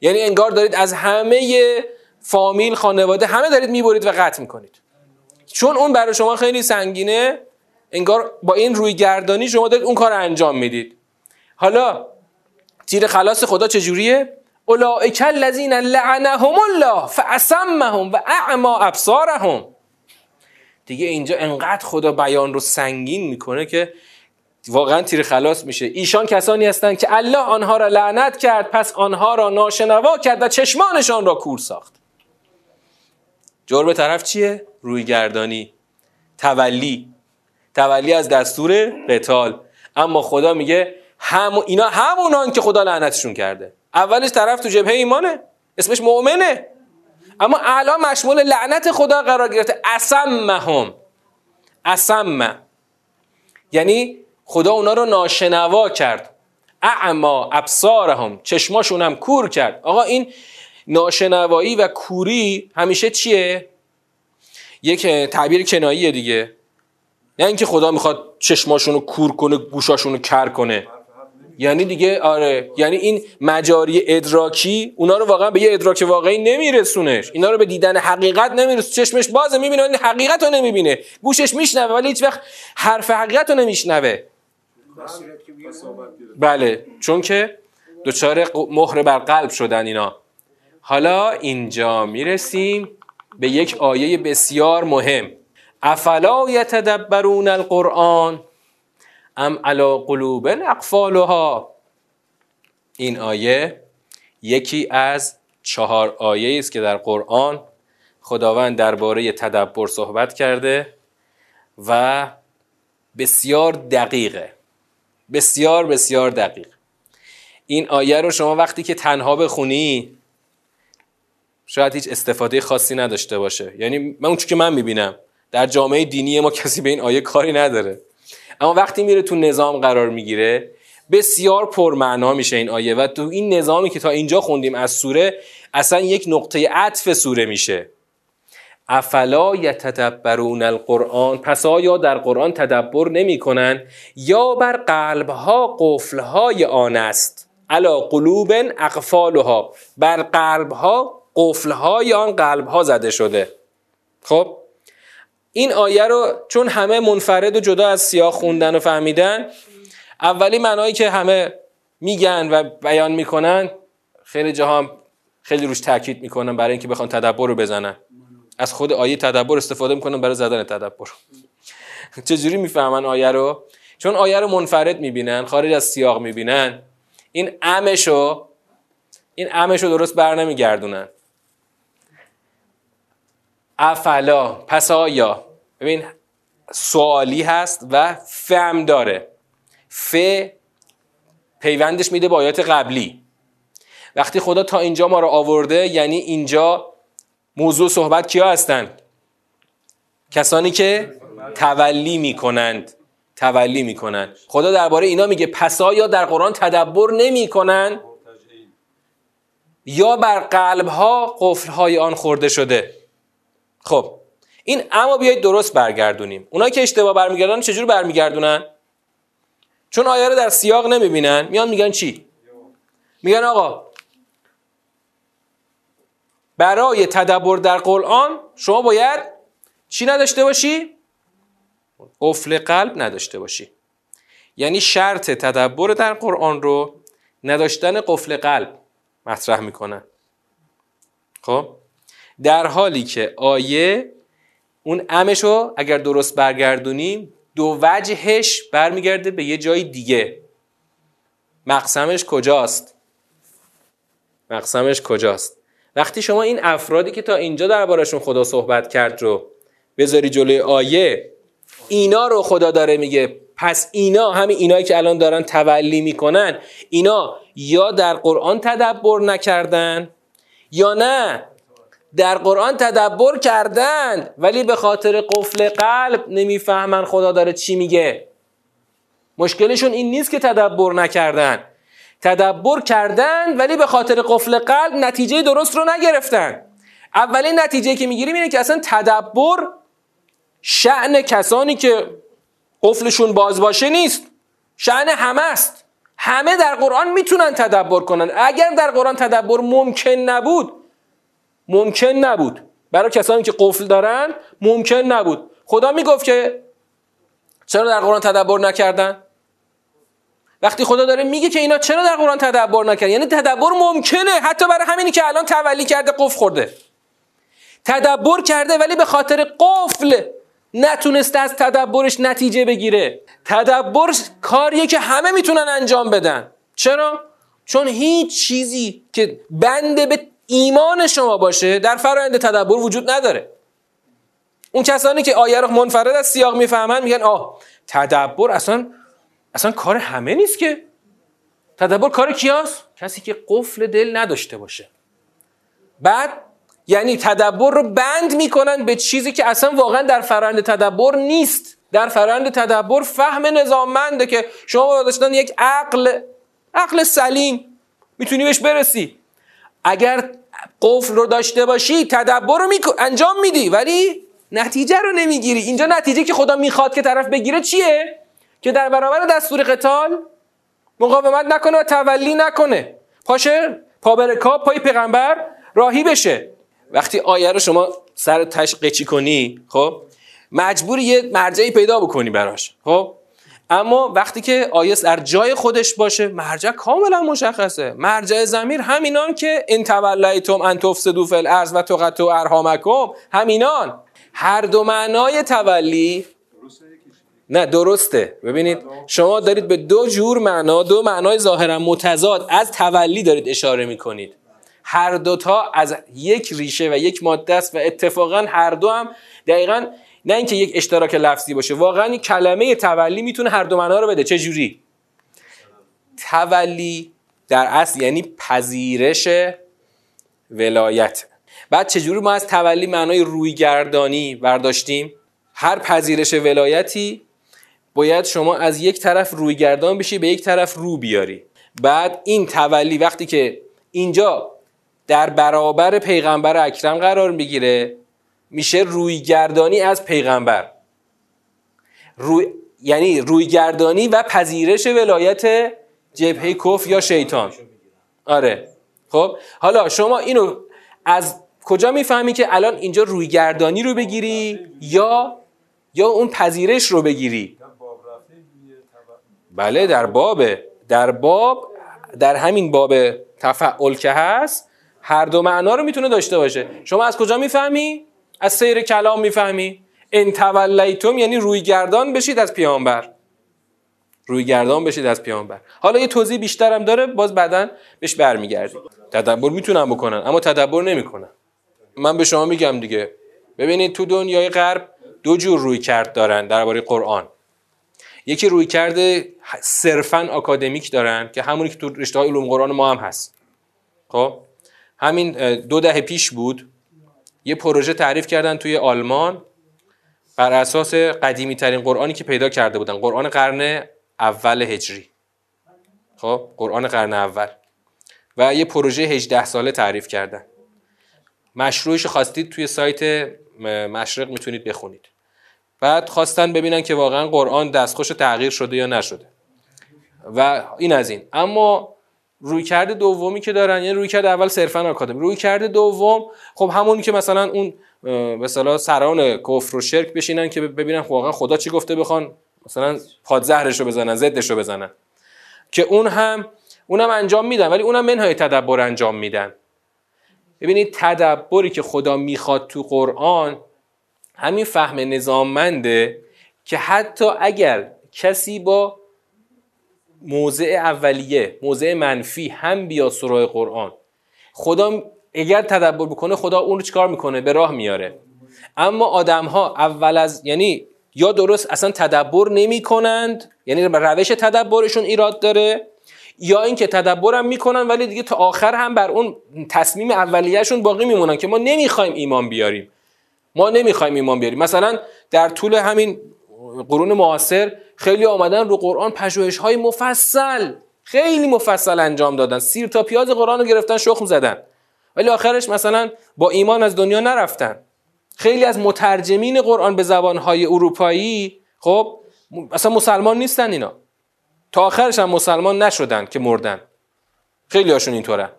یعنی انگار دارید از همه فامیل خانواده همه دارید می‌برید و قطع می‌کنید. چون اون برای شما خیلی سنگینه انگار با این روی گردانی شما دارید اون کار انجام می‌دید. حالا تیر خلاص خدا چجوریه؟ اولئک الذین لعنهم الله فاسمهم و اعما ابصارهم. دیگه اینجا انقدر خدا بیان رو سنگین می‌کنه که واقعا تیر خلاص میشه. ایشان کسانی هستند که الله آنها را لعنت کرد پس آنها را ناشنوا کرد و چشمانشان را کور ساخت. جرم طرف چیه؟ روی گردانی تولی. تولی از دستور قتال. اما خدا میگه هم اینا همونان که خدا لعنتشون کرده. اولش طرف تو جبهه ایمانه اسمش مؤمنه. اما الان مشمول لعنت خدا قرار گرفته. اسمهم. اسم. یعنی خدا اونا رو ناشنوا کرد. اعما ابصارهم چشماشون هم کور کرد. آقا این ناشنوایی و کوری همیشه چیه؟ یک تعبیر کناییه دیگه. نه اینکه خدا می‌خواد چشماشون رو کور کنه گوشاشون رو کر کنه. یعنی دیگه آره. یعنی این مجاری ادراکی اونا رو واقعا به یه ادراک واقعی نمیرسونش. اینا رو به دیدن حقیقت نمیرسونه چشمش بازه می‌بینه ولی حقیقت رو نمی‌بینه. گوشش میشنوه ولی هیچ وقت حرف حقیقت رو نمیشنوه. بله. چون که دچار مهر بر قلب شدن اینا. حالا اینجا می‌رسیم به یک آیه بسیار مهم. افلا یتدبرون القرآن؟ ام علا قلوب اقفالها این آیه یکی از چهار آیه است که در قرآن خداوند درباره تدبر صحبت کرده و بسیار دقیقه. بسیار بسیار دقیق. این آیه رو شما وقتی که تنها بخونی شاید هیچ استفاده خاصی نداشته باشه. یعنی من اون که من می‌بینم در جامعه دینی ما کسی به این آیه کاری نداره. اما وقتی میره تو نظام قرار می‌گیره بسیار پرمعنا میشه این آیه و تو این نظامی که تا اینجا خوندیم از سوره اصلا یک نقطه عطف سوره میشه. افلا یتدبرون القرآن؟ پس آیا در قرآن تدبر نمی کنن یا بر قلبها قفلهای آن است. علا قلوب اقفالها. بر قلبها قفلهای آن قلبها زده شده. خب؟ این آیه رو چون همه منفرد و جدا از سیاه خوندن و فهمیدن اولی معنایی که همه میگن و بیان می‌کنن خیلی جاها خیلی روش تاکید می‌کنن برای اینکه بخوان تدبر رو بزنن. از خود آیه تدبر استفاده می‌کنن برای زدن تدبر. چجوری می‌فهمن آیه رو؟ چون آیه رو منفرد می‌بینن خارج از سیاق می‌بینن. این امشو این امشو درست بر نمیگردونن. افلا پس آیا؟ ببین سوالی هست و فهم داره. ف پیوندش میده با آیات قبلی. وقتی خدا تا اینجا ما رو آورده یعنی اینجا موضوع صحبت کیا هستند کسانی که تولی می‌کنند. تولی می‌کنند. خدا درباره اینا میگه پسا یا در قرآن تدبر نمی‌کنند یا بر قلب ها قفل های آن خورده شده؟ خب این اما بیایید درست برگردونیم. اونایی که اشتباه برمیگردن چجور برمیگردونن؟ چون آیه رو در سیاق نمی‌بینن. میان میگن چی؟ میگن آقا برای تدبر در قرآن شما باید چی نداشته باشی؟ قفل قلب نداشته باشی. یعنی شرط تدبر در قرآن رو نداشتن قفل قلب مطرح می‌کنن. خب؟ در حالی که آیه اون امش رو اگر درست برگردونیم دو وجهش برمیگرده به یه جای دیگه. مقسمش کجاست؟ مقسمش کجاست؟ وقتی شما این افرادی که تا اینجا دربارشون خدا صحبت کرد رو بذاری جلوی آیه اینا رو خدا داره میگه پس اینا همین اینایی که الان دارن تولی می‌کنن اینا یا در قرآن تدبر نکردن یا نه. در قرآن تدبر کردند ولی به خاطر قفل قلب نمی‌فهمن خدا داره چی میگه. مشکلشون این نیست که تدبر نکردن. تدبر کردن ولی به خاطر قفل قلب نتیجه درست رو نگرفتن. اولین نتیجه که می‌گیریم اینه که اصلا تدبر شعن کسانی که قفلشون باز باشه نیست. شعن همه است. همه در قرآن می‌تونن تدبر کنن. اگر در قرآن تدبر ممکن نبود ممکن نبود. برای کسانی که قفل دارن ممکن نبود. خدا می‌گفت که چرا در قرآن تدبر نکردن؟ وقتی خدا داره میگه که اینا چرا در قرآن تدبر نکردن؟ یعنی تدبر ممکنه حتی برای همینی که الان تولی کرده قفل خورده. تدبر کرده ولی به خاطر قفل نتونسته از تدبرش نتیجه بگیره. تدبر کاریه که همه می‌تونن انجام بدن. چرا؟ چون هیچ چیزی که بنده به ایمان شما باشه در فرایند تدبر وجود نداره. اون کسانی که آیه رو منفرد از سیاق می‌فهمن میگن آه تدبر اصلا اصلا کار همه نیست که. تدبر کار کیاست؟ کسی که قفل دل نداشته باشه. بعد یعنی تدبر رو بند می‌کنن به چیزی که اصلا واقعا در فرآیند تدبر نیست. در فرآیند تدبر فهم نظاممنده که شما داشتن یک عقل عقل سلیم می‌تونی بهش برسی. اگر قفل رو داشته باشی تدبر رو انجام میدی. ولی نتیجه رو نمی‌گیری. اینجا نتیجه که خدا می‌خواد که طرف بگیره چیه؟ که در برابر دستور قتال مقاومت نکنه و تولی نکنه. پاشه پا برکاب پای پیغمبر راهی بشه. وقتی آیه رو شما سر تش قچی کنی خب مجبور یه مرجعی پیدا بکنی براش. خب؟ اما وقتی که آیس در جای خودش باشه مرجع کاملا مشخصه. مرجع زمیر همینان که ان تولیتم ان تفسدوا فی الارض و تقطعوا ارحامکم همینان. هر دو معنای تولی نه درسته. ببینید شما دارید به دو جور معنا دو معنای ظاهرا متضاد از تولی دارید اشاره می‌کنید. هر دوتا از یک ریشه و یک ماده است و اتفاقا هر دو هم دقیقا نه اینکه یک اشتراک لفظی باشه واقعا این کلمه تولی می‌تونه هر دو معنا رو بده چه جوری؟ تولی در اصل یعنی پذیرش ولایت. بعد چجوری ما از تولی معنای رویگردانی برداشتیم؟ هر پذیرش ولایتی باید شما از یک طرف رویگردان بشی به یک طرف رو بیاری. بعد این تولی وقتی که اینجا در برابر پیغمبر اکرم قرار می‌گیره میشه رویگردانی از پیغمبر. روی... یعنی رویگردانی و پذیرش ولایت جبهه کف یا شیطان. آره. خب حالا شما اینو از کجا می‌فهمی که الان اینجا رویگردانی رو بگیری یا یا اون پذیرش رو بگیری؟ بله در باب در باب در همین باب تفعل که هست هر دو معنا رو می‌تونه داشته باشه. شما از کجا می‌فهمی؟ از سیر کلام می‌فهمی؟ ان تولیتم یعنی روی گردان بشید از پیامبر. روی گردان بشید از پیامبر. حالا یه توضیح بیشترم داره باز بعدا بهش برمیگردیم. تدبر می‌تونن بکنن اما تدبر نمی‌کنن. من به شما میگم دیگه. ببینید تو دنیای غرب دو جور روی کرد دارن درباره قرآن. یکی روی کرده صرفا آکادمیک دارن که همونی که تو رشته های علوم قرآن ما هم هست. خب؟ همین دو دهه پیش بود. یه پروژه تعریف کردن توی آلمان بر اساس قدیمی ترین قرآنی که پیدا کرده بودن. قرآن قرن اول هجری. خب قرآن قرن اول. و یه پروژه 18 ساله تعریف کردن. مشروعش خواستید توی سایت مشرق می‌تونید بخونید. بعد خواستن ببینن که واقعا قرآن دستخوش تغییر شده یا نشده. و این از این. اما روی کرده دومی که دارن یعنی روی کرده اول صرفا آکادمی. روی کرده دوم خب همون که مثلا اون مثلا سران کفر و شرک بشینن که ببینن واقعا خدا چی گفته بخوان؟ مثلا پادزهرش رو بزنن زدش رو بزنن. که اون هم اونم انجام میدن ولی اونم منهای تدبر انجام میدن. ببینید تدبری که خدا می‌خواد تو قرآن همین فهم نظاممنده که حتی اگر کسی با موضع اولیه موضع منفی هم بیا سراغ قرآن. خدا اگر تدبر بکنه خدا اون رو چیکار می‌کنه؟ به راه میاره. اما آدم ها اول از یعنی یا درست اصلا تدبر نمی کنند یعنی روش تدبرشون ایراد داره یا اینکه تدبرم می‌کنن ولی دیگه تا آخر هم بر اون تصمیم اولیهشون باقی میمونن که ما نمی‌خوایم ایمان بیاریم. ما نمی‌خوایم ایمان بیاریم. مثلا در طول همین قرون معاصر خیلی آمدن رو قرآن پژوهش های مفصل. خیلی مفصل انجام دادن. سیر تا پیاز قرآن رو گرفتن شخم زدن. ولی آخرش مثلا با ایمان از دنیا نرفتن. خیلی از مترجمین قرآن به زبانهای اروپایی خب اصلا مسلمان نیستن اینا. تا آخرش هم مسلمان نشدن که مردن. خیلی هاشون اینطوره.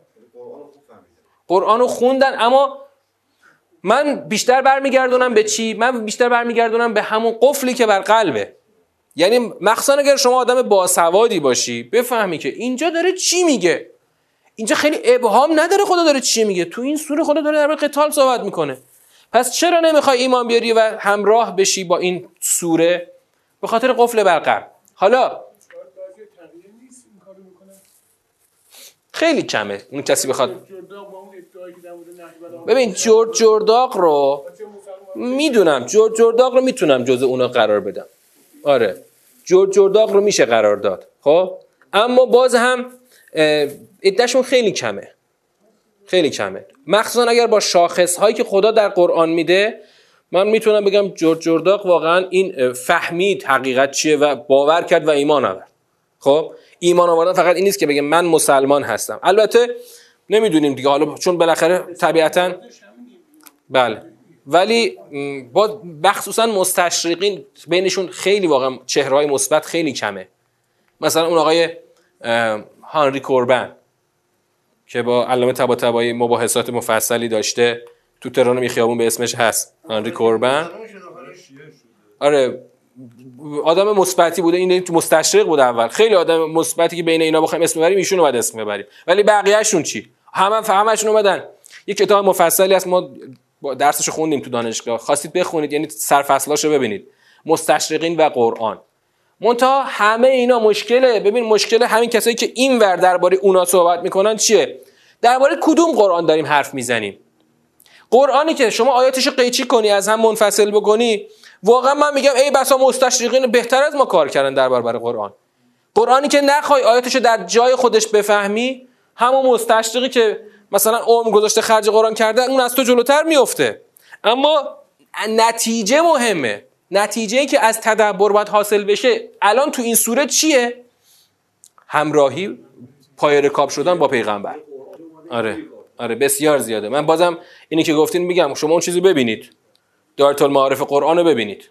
قرآن رو خوندن اما من بیشتر برمیگردونم به چی؟ من بیشتر برمیگردونم به همون قفلی که بر قلبه. یعنی مخصوصا اگر شما آدم باسوادی باشی بفهمی که اینجا داره چی میگه. اینجا خیلی ابهام نداره خدا داره چی میگه. تو این سوره خدا داره در قتال صحبت می‌کنه. پس چرا نمی‌خوای ایمان بیاری و همراه بشی با این سوره؟ به خاطر قفل برقر. حالا خیلی کمه. اون کسی بخواد ببین جورج جرداق رو می‌دونم. جورج جرداق رو می‌تونم جز اونا قرار بدم. آره. جورج جرداق رو میشه قرار داد. خب؟ اما باز هم ادهشون خیلی کمه. خیلی کمه. مخصوصا اگر با شاخص هایی که خدا در قرآن میده من می‌تونم بگم جورج جرداق واقعا این فهمید حقیقت چیه و باور کرد و ایمان آورد. خب؟ ایمان آوردن فقط این نیست که بگه من مسلمان هستم. البته نمی‌دونیم دیگه. حالا چون بالاخره طبیعتا بله. ولی با بخصوصا مستشرقین بینشون خیلی واقعا چهرهای مثبت خیلی کمه. مثلا اون آقای هانری کوربن که با علامه طباطبایی مباحثات مفصلی داشته تو تهران خیابون به اسمش هست هانری کوربن. آره آدم مثبتی بوده این مستشرق بوده اول. خیلی آدم مثبتی که بین اینا بخوایم اسم ببریم ایشون رو اسم ببریم. ولی بقیه‌شون چی؟ همه همشون اومدن. یه کتاب مفصلی هست ما درسش خوندیم تو دانشگاه. خواستید بخونید یعنی سرفصلاشو ببینید. مستشرقین و قرآن. منتها همه اینا مشکله. ببین مشکل همین کسایی که این ور درباره اونا صحبت می‌کنن چیه؟ درباره کدوم قرآن داریم حرف می‌زنیم؟ قرآنی که شما آیاتش قیچی کنی از هم منفصل بکنی واقعا من میگم ای بسا مستشرقین بهتر از ما کار کردن در برابر قرآن. قرآنی که نخوای آیاتش در جای خودش بفهمی همون مستشرقی که مثلا عمر گذاشته خرج قرآن کرده اون از تو جلوتر میفته اما نتیجه مهمه. نتیجه که از تدبر باید حاصل بشه الان تو این سوره چیه؟ همراهی پای رکاب شدن با پیغمبر. آره آره بسیار زیاده. من بازم اینی که گفتین میگم شما اون چیزی ببینید. دایره المعارف قرآن رو ببینید.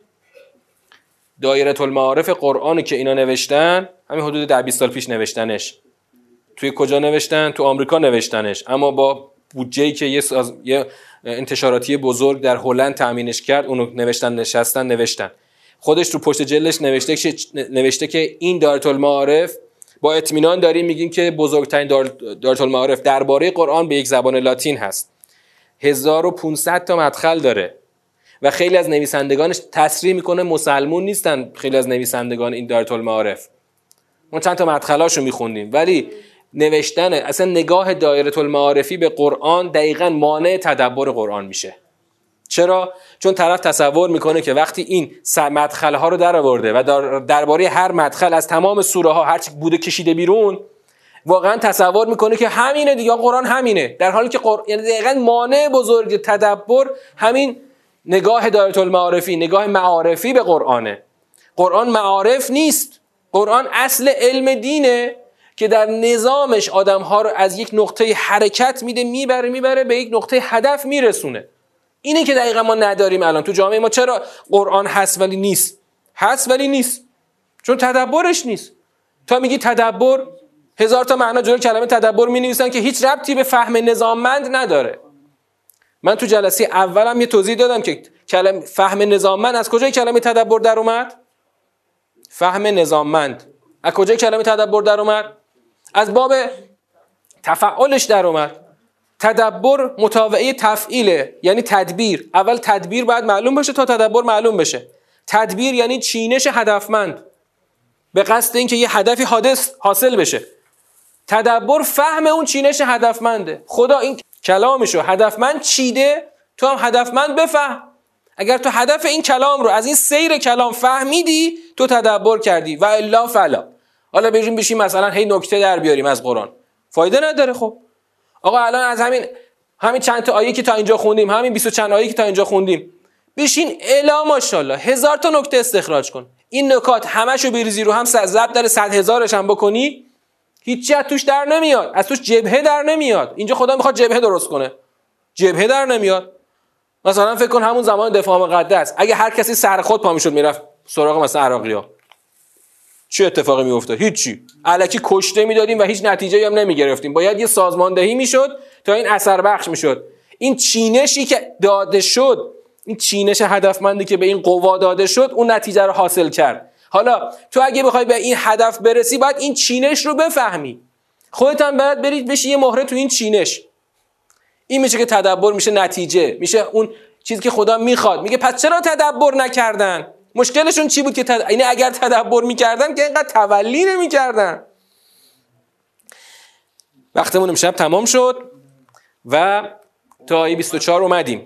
دایره المعارف قرآن که اینا نوشتن همین حدود ده 20 سال پیش نوشتنش. توی کجا نوشتن؟ تو آمریکا نوشتنش. اما با بودجه که یه, ساز... یه انتشاراتی بزرگ در هلند تامینش کرد اونو نوشتن نشستن نوشتن. خودش تو پشت جلش نوشته که نوشته که این دایره المعارف با اطمینان داریم میگیم که بزرگترین دایره المعارف درباره قرآن به یک زبان لاتین هست. 1500 تا مدخل داره و خیلی از نویسندگانش تصریح می‌کنه مسلمون نیستن خیلی از نویسندگان این دایره المعارف ما چند تا مدخلاشو میخوندیم. ولی نوشتن اصلا نگاه دایره المعارفی به قرآن دقیقا مانع تدبر قرآن میشه. چرا؟ چون طرف تصور می‌کنه که وقتی این مدخل ها رو در آورده و درباره هر مدخل از تمام سوره ها هرچی بوده کشیده بیرون واقعا تصور می‌کنه که همینه دیگه. قرآن همینه. در حالی که قر... یعنی دقیقا مانع بزرگ تدبر همین نگاه دایره المعارفی نگاه معارفی به قرآنه. قرآن معارف نیست. قرآن اصل علم دینه. که در نظامش آدم ها رو از یک نقطه حرکت میده می‌بره می‌بره به یک نقطه هدف میرسونه. اینه که دقیقا ما نداریم الان. تو جامعه ما چرا قرآن هست ولی نیست؟ هست ولی نیست. چون تدبرش نیست. تا میگی تدبر هزار تا معنا جلوی کلمه تدبر می نویسن که هیچ ربطی به فهم نظاممند نداره. من تو جلسه اولم یه توضیح دادم که کلمه فهم نظاممند از کجای کلمه تدبر در اومد؟ فهم نظاممند. از کجای کلمه تدبر در اومد؟ از باب تفعالش در اومد. تدبر متابعه تفعیله یعنی تدبیر. اول تدبیر باید معلوم بشه تا تدبر معلوم بشه. تدبیر یعنی چینش هدفمند. به قصد اینکه یه هدفی حادث حاصل بشه. تدبر فهم اون چینش هدفمنده. خدا این کلامشو هدفمند چیده؟ تو هم هدفمند بفهم. اگر تو هدف این کلام رو از این سیر کلام فهمیدی تو تدبر کردی. و الا فلا. حالا بریم بشیم مثلا هی نکته در بیاریم از قرآن. فایده نداره خب. آقا الان از همین همین چند تا آیه که تا اینجا خوندیم همین 20 چند آیه که تا اینجا خوندیم. بشین الا ماشاءالله هزار تا نکته استخراج کن. این نکات همشو بریزی رو هم ضرب در 100 هزارش هم بکنی هیچی از توش در نمیاد. از توش جبهه در نمیاد. اینجا خدا می‌خواد جبهه درست کنه. جبهه در نمیاد. مثلا فکر کن همون زمان دفاع مقدس. اگه هر کسی سر خود پا می‌شد می‌رفت سراغ مثلا عراقیا چه اتفاقی میافتاد؟ هیچی. علکی کشته می‌دادیم و هیچ نتیجه هم نمی‌گرفتیم. باید یه سازماندهی می‌شد تا این اثر بخش می‌شد. این چینشی که داده شد این چینش هدفمندی که به این قوا داده شد اون نتیجه رو حاصل کرد. حالا تو اگه بخوای به این هدف برسی باید این چینش رو بفهمی. خودت هم باید برید بشی یه مهره تو این چینش. این میشه که تدبر میشه نتیجه میشه اون چیزی که خدا می‌خواد. میگه پس چرا تدبر نکردن؟ مشکلشون چی بود که تد... اینه اگر تدبر می‌کردن که اینقدر تولی نمی‌کردن. وقتمون امشب تمام شد و تا ای 24 اومدیم.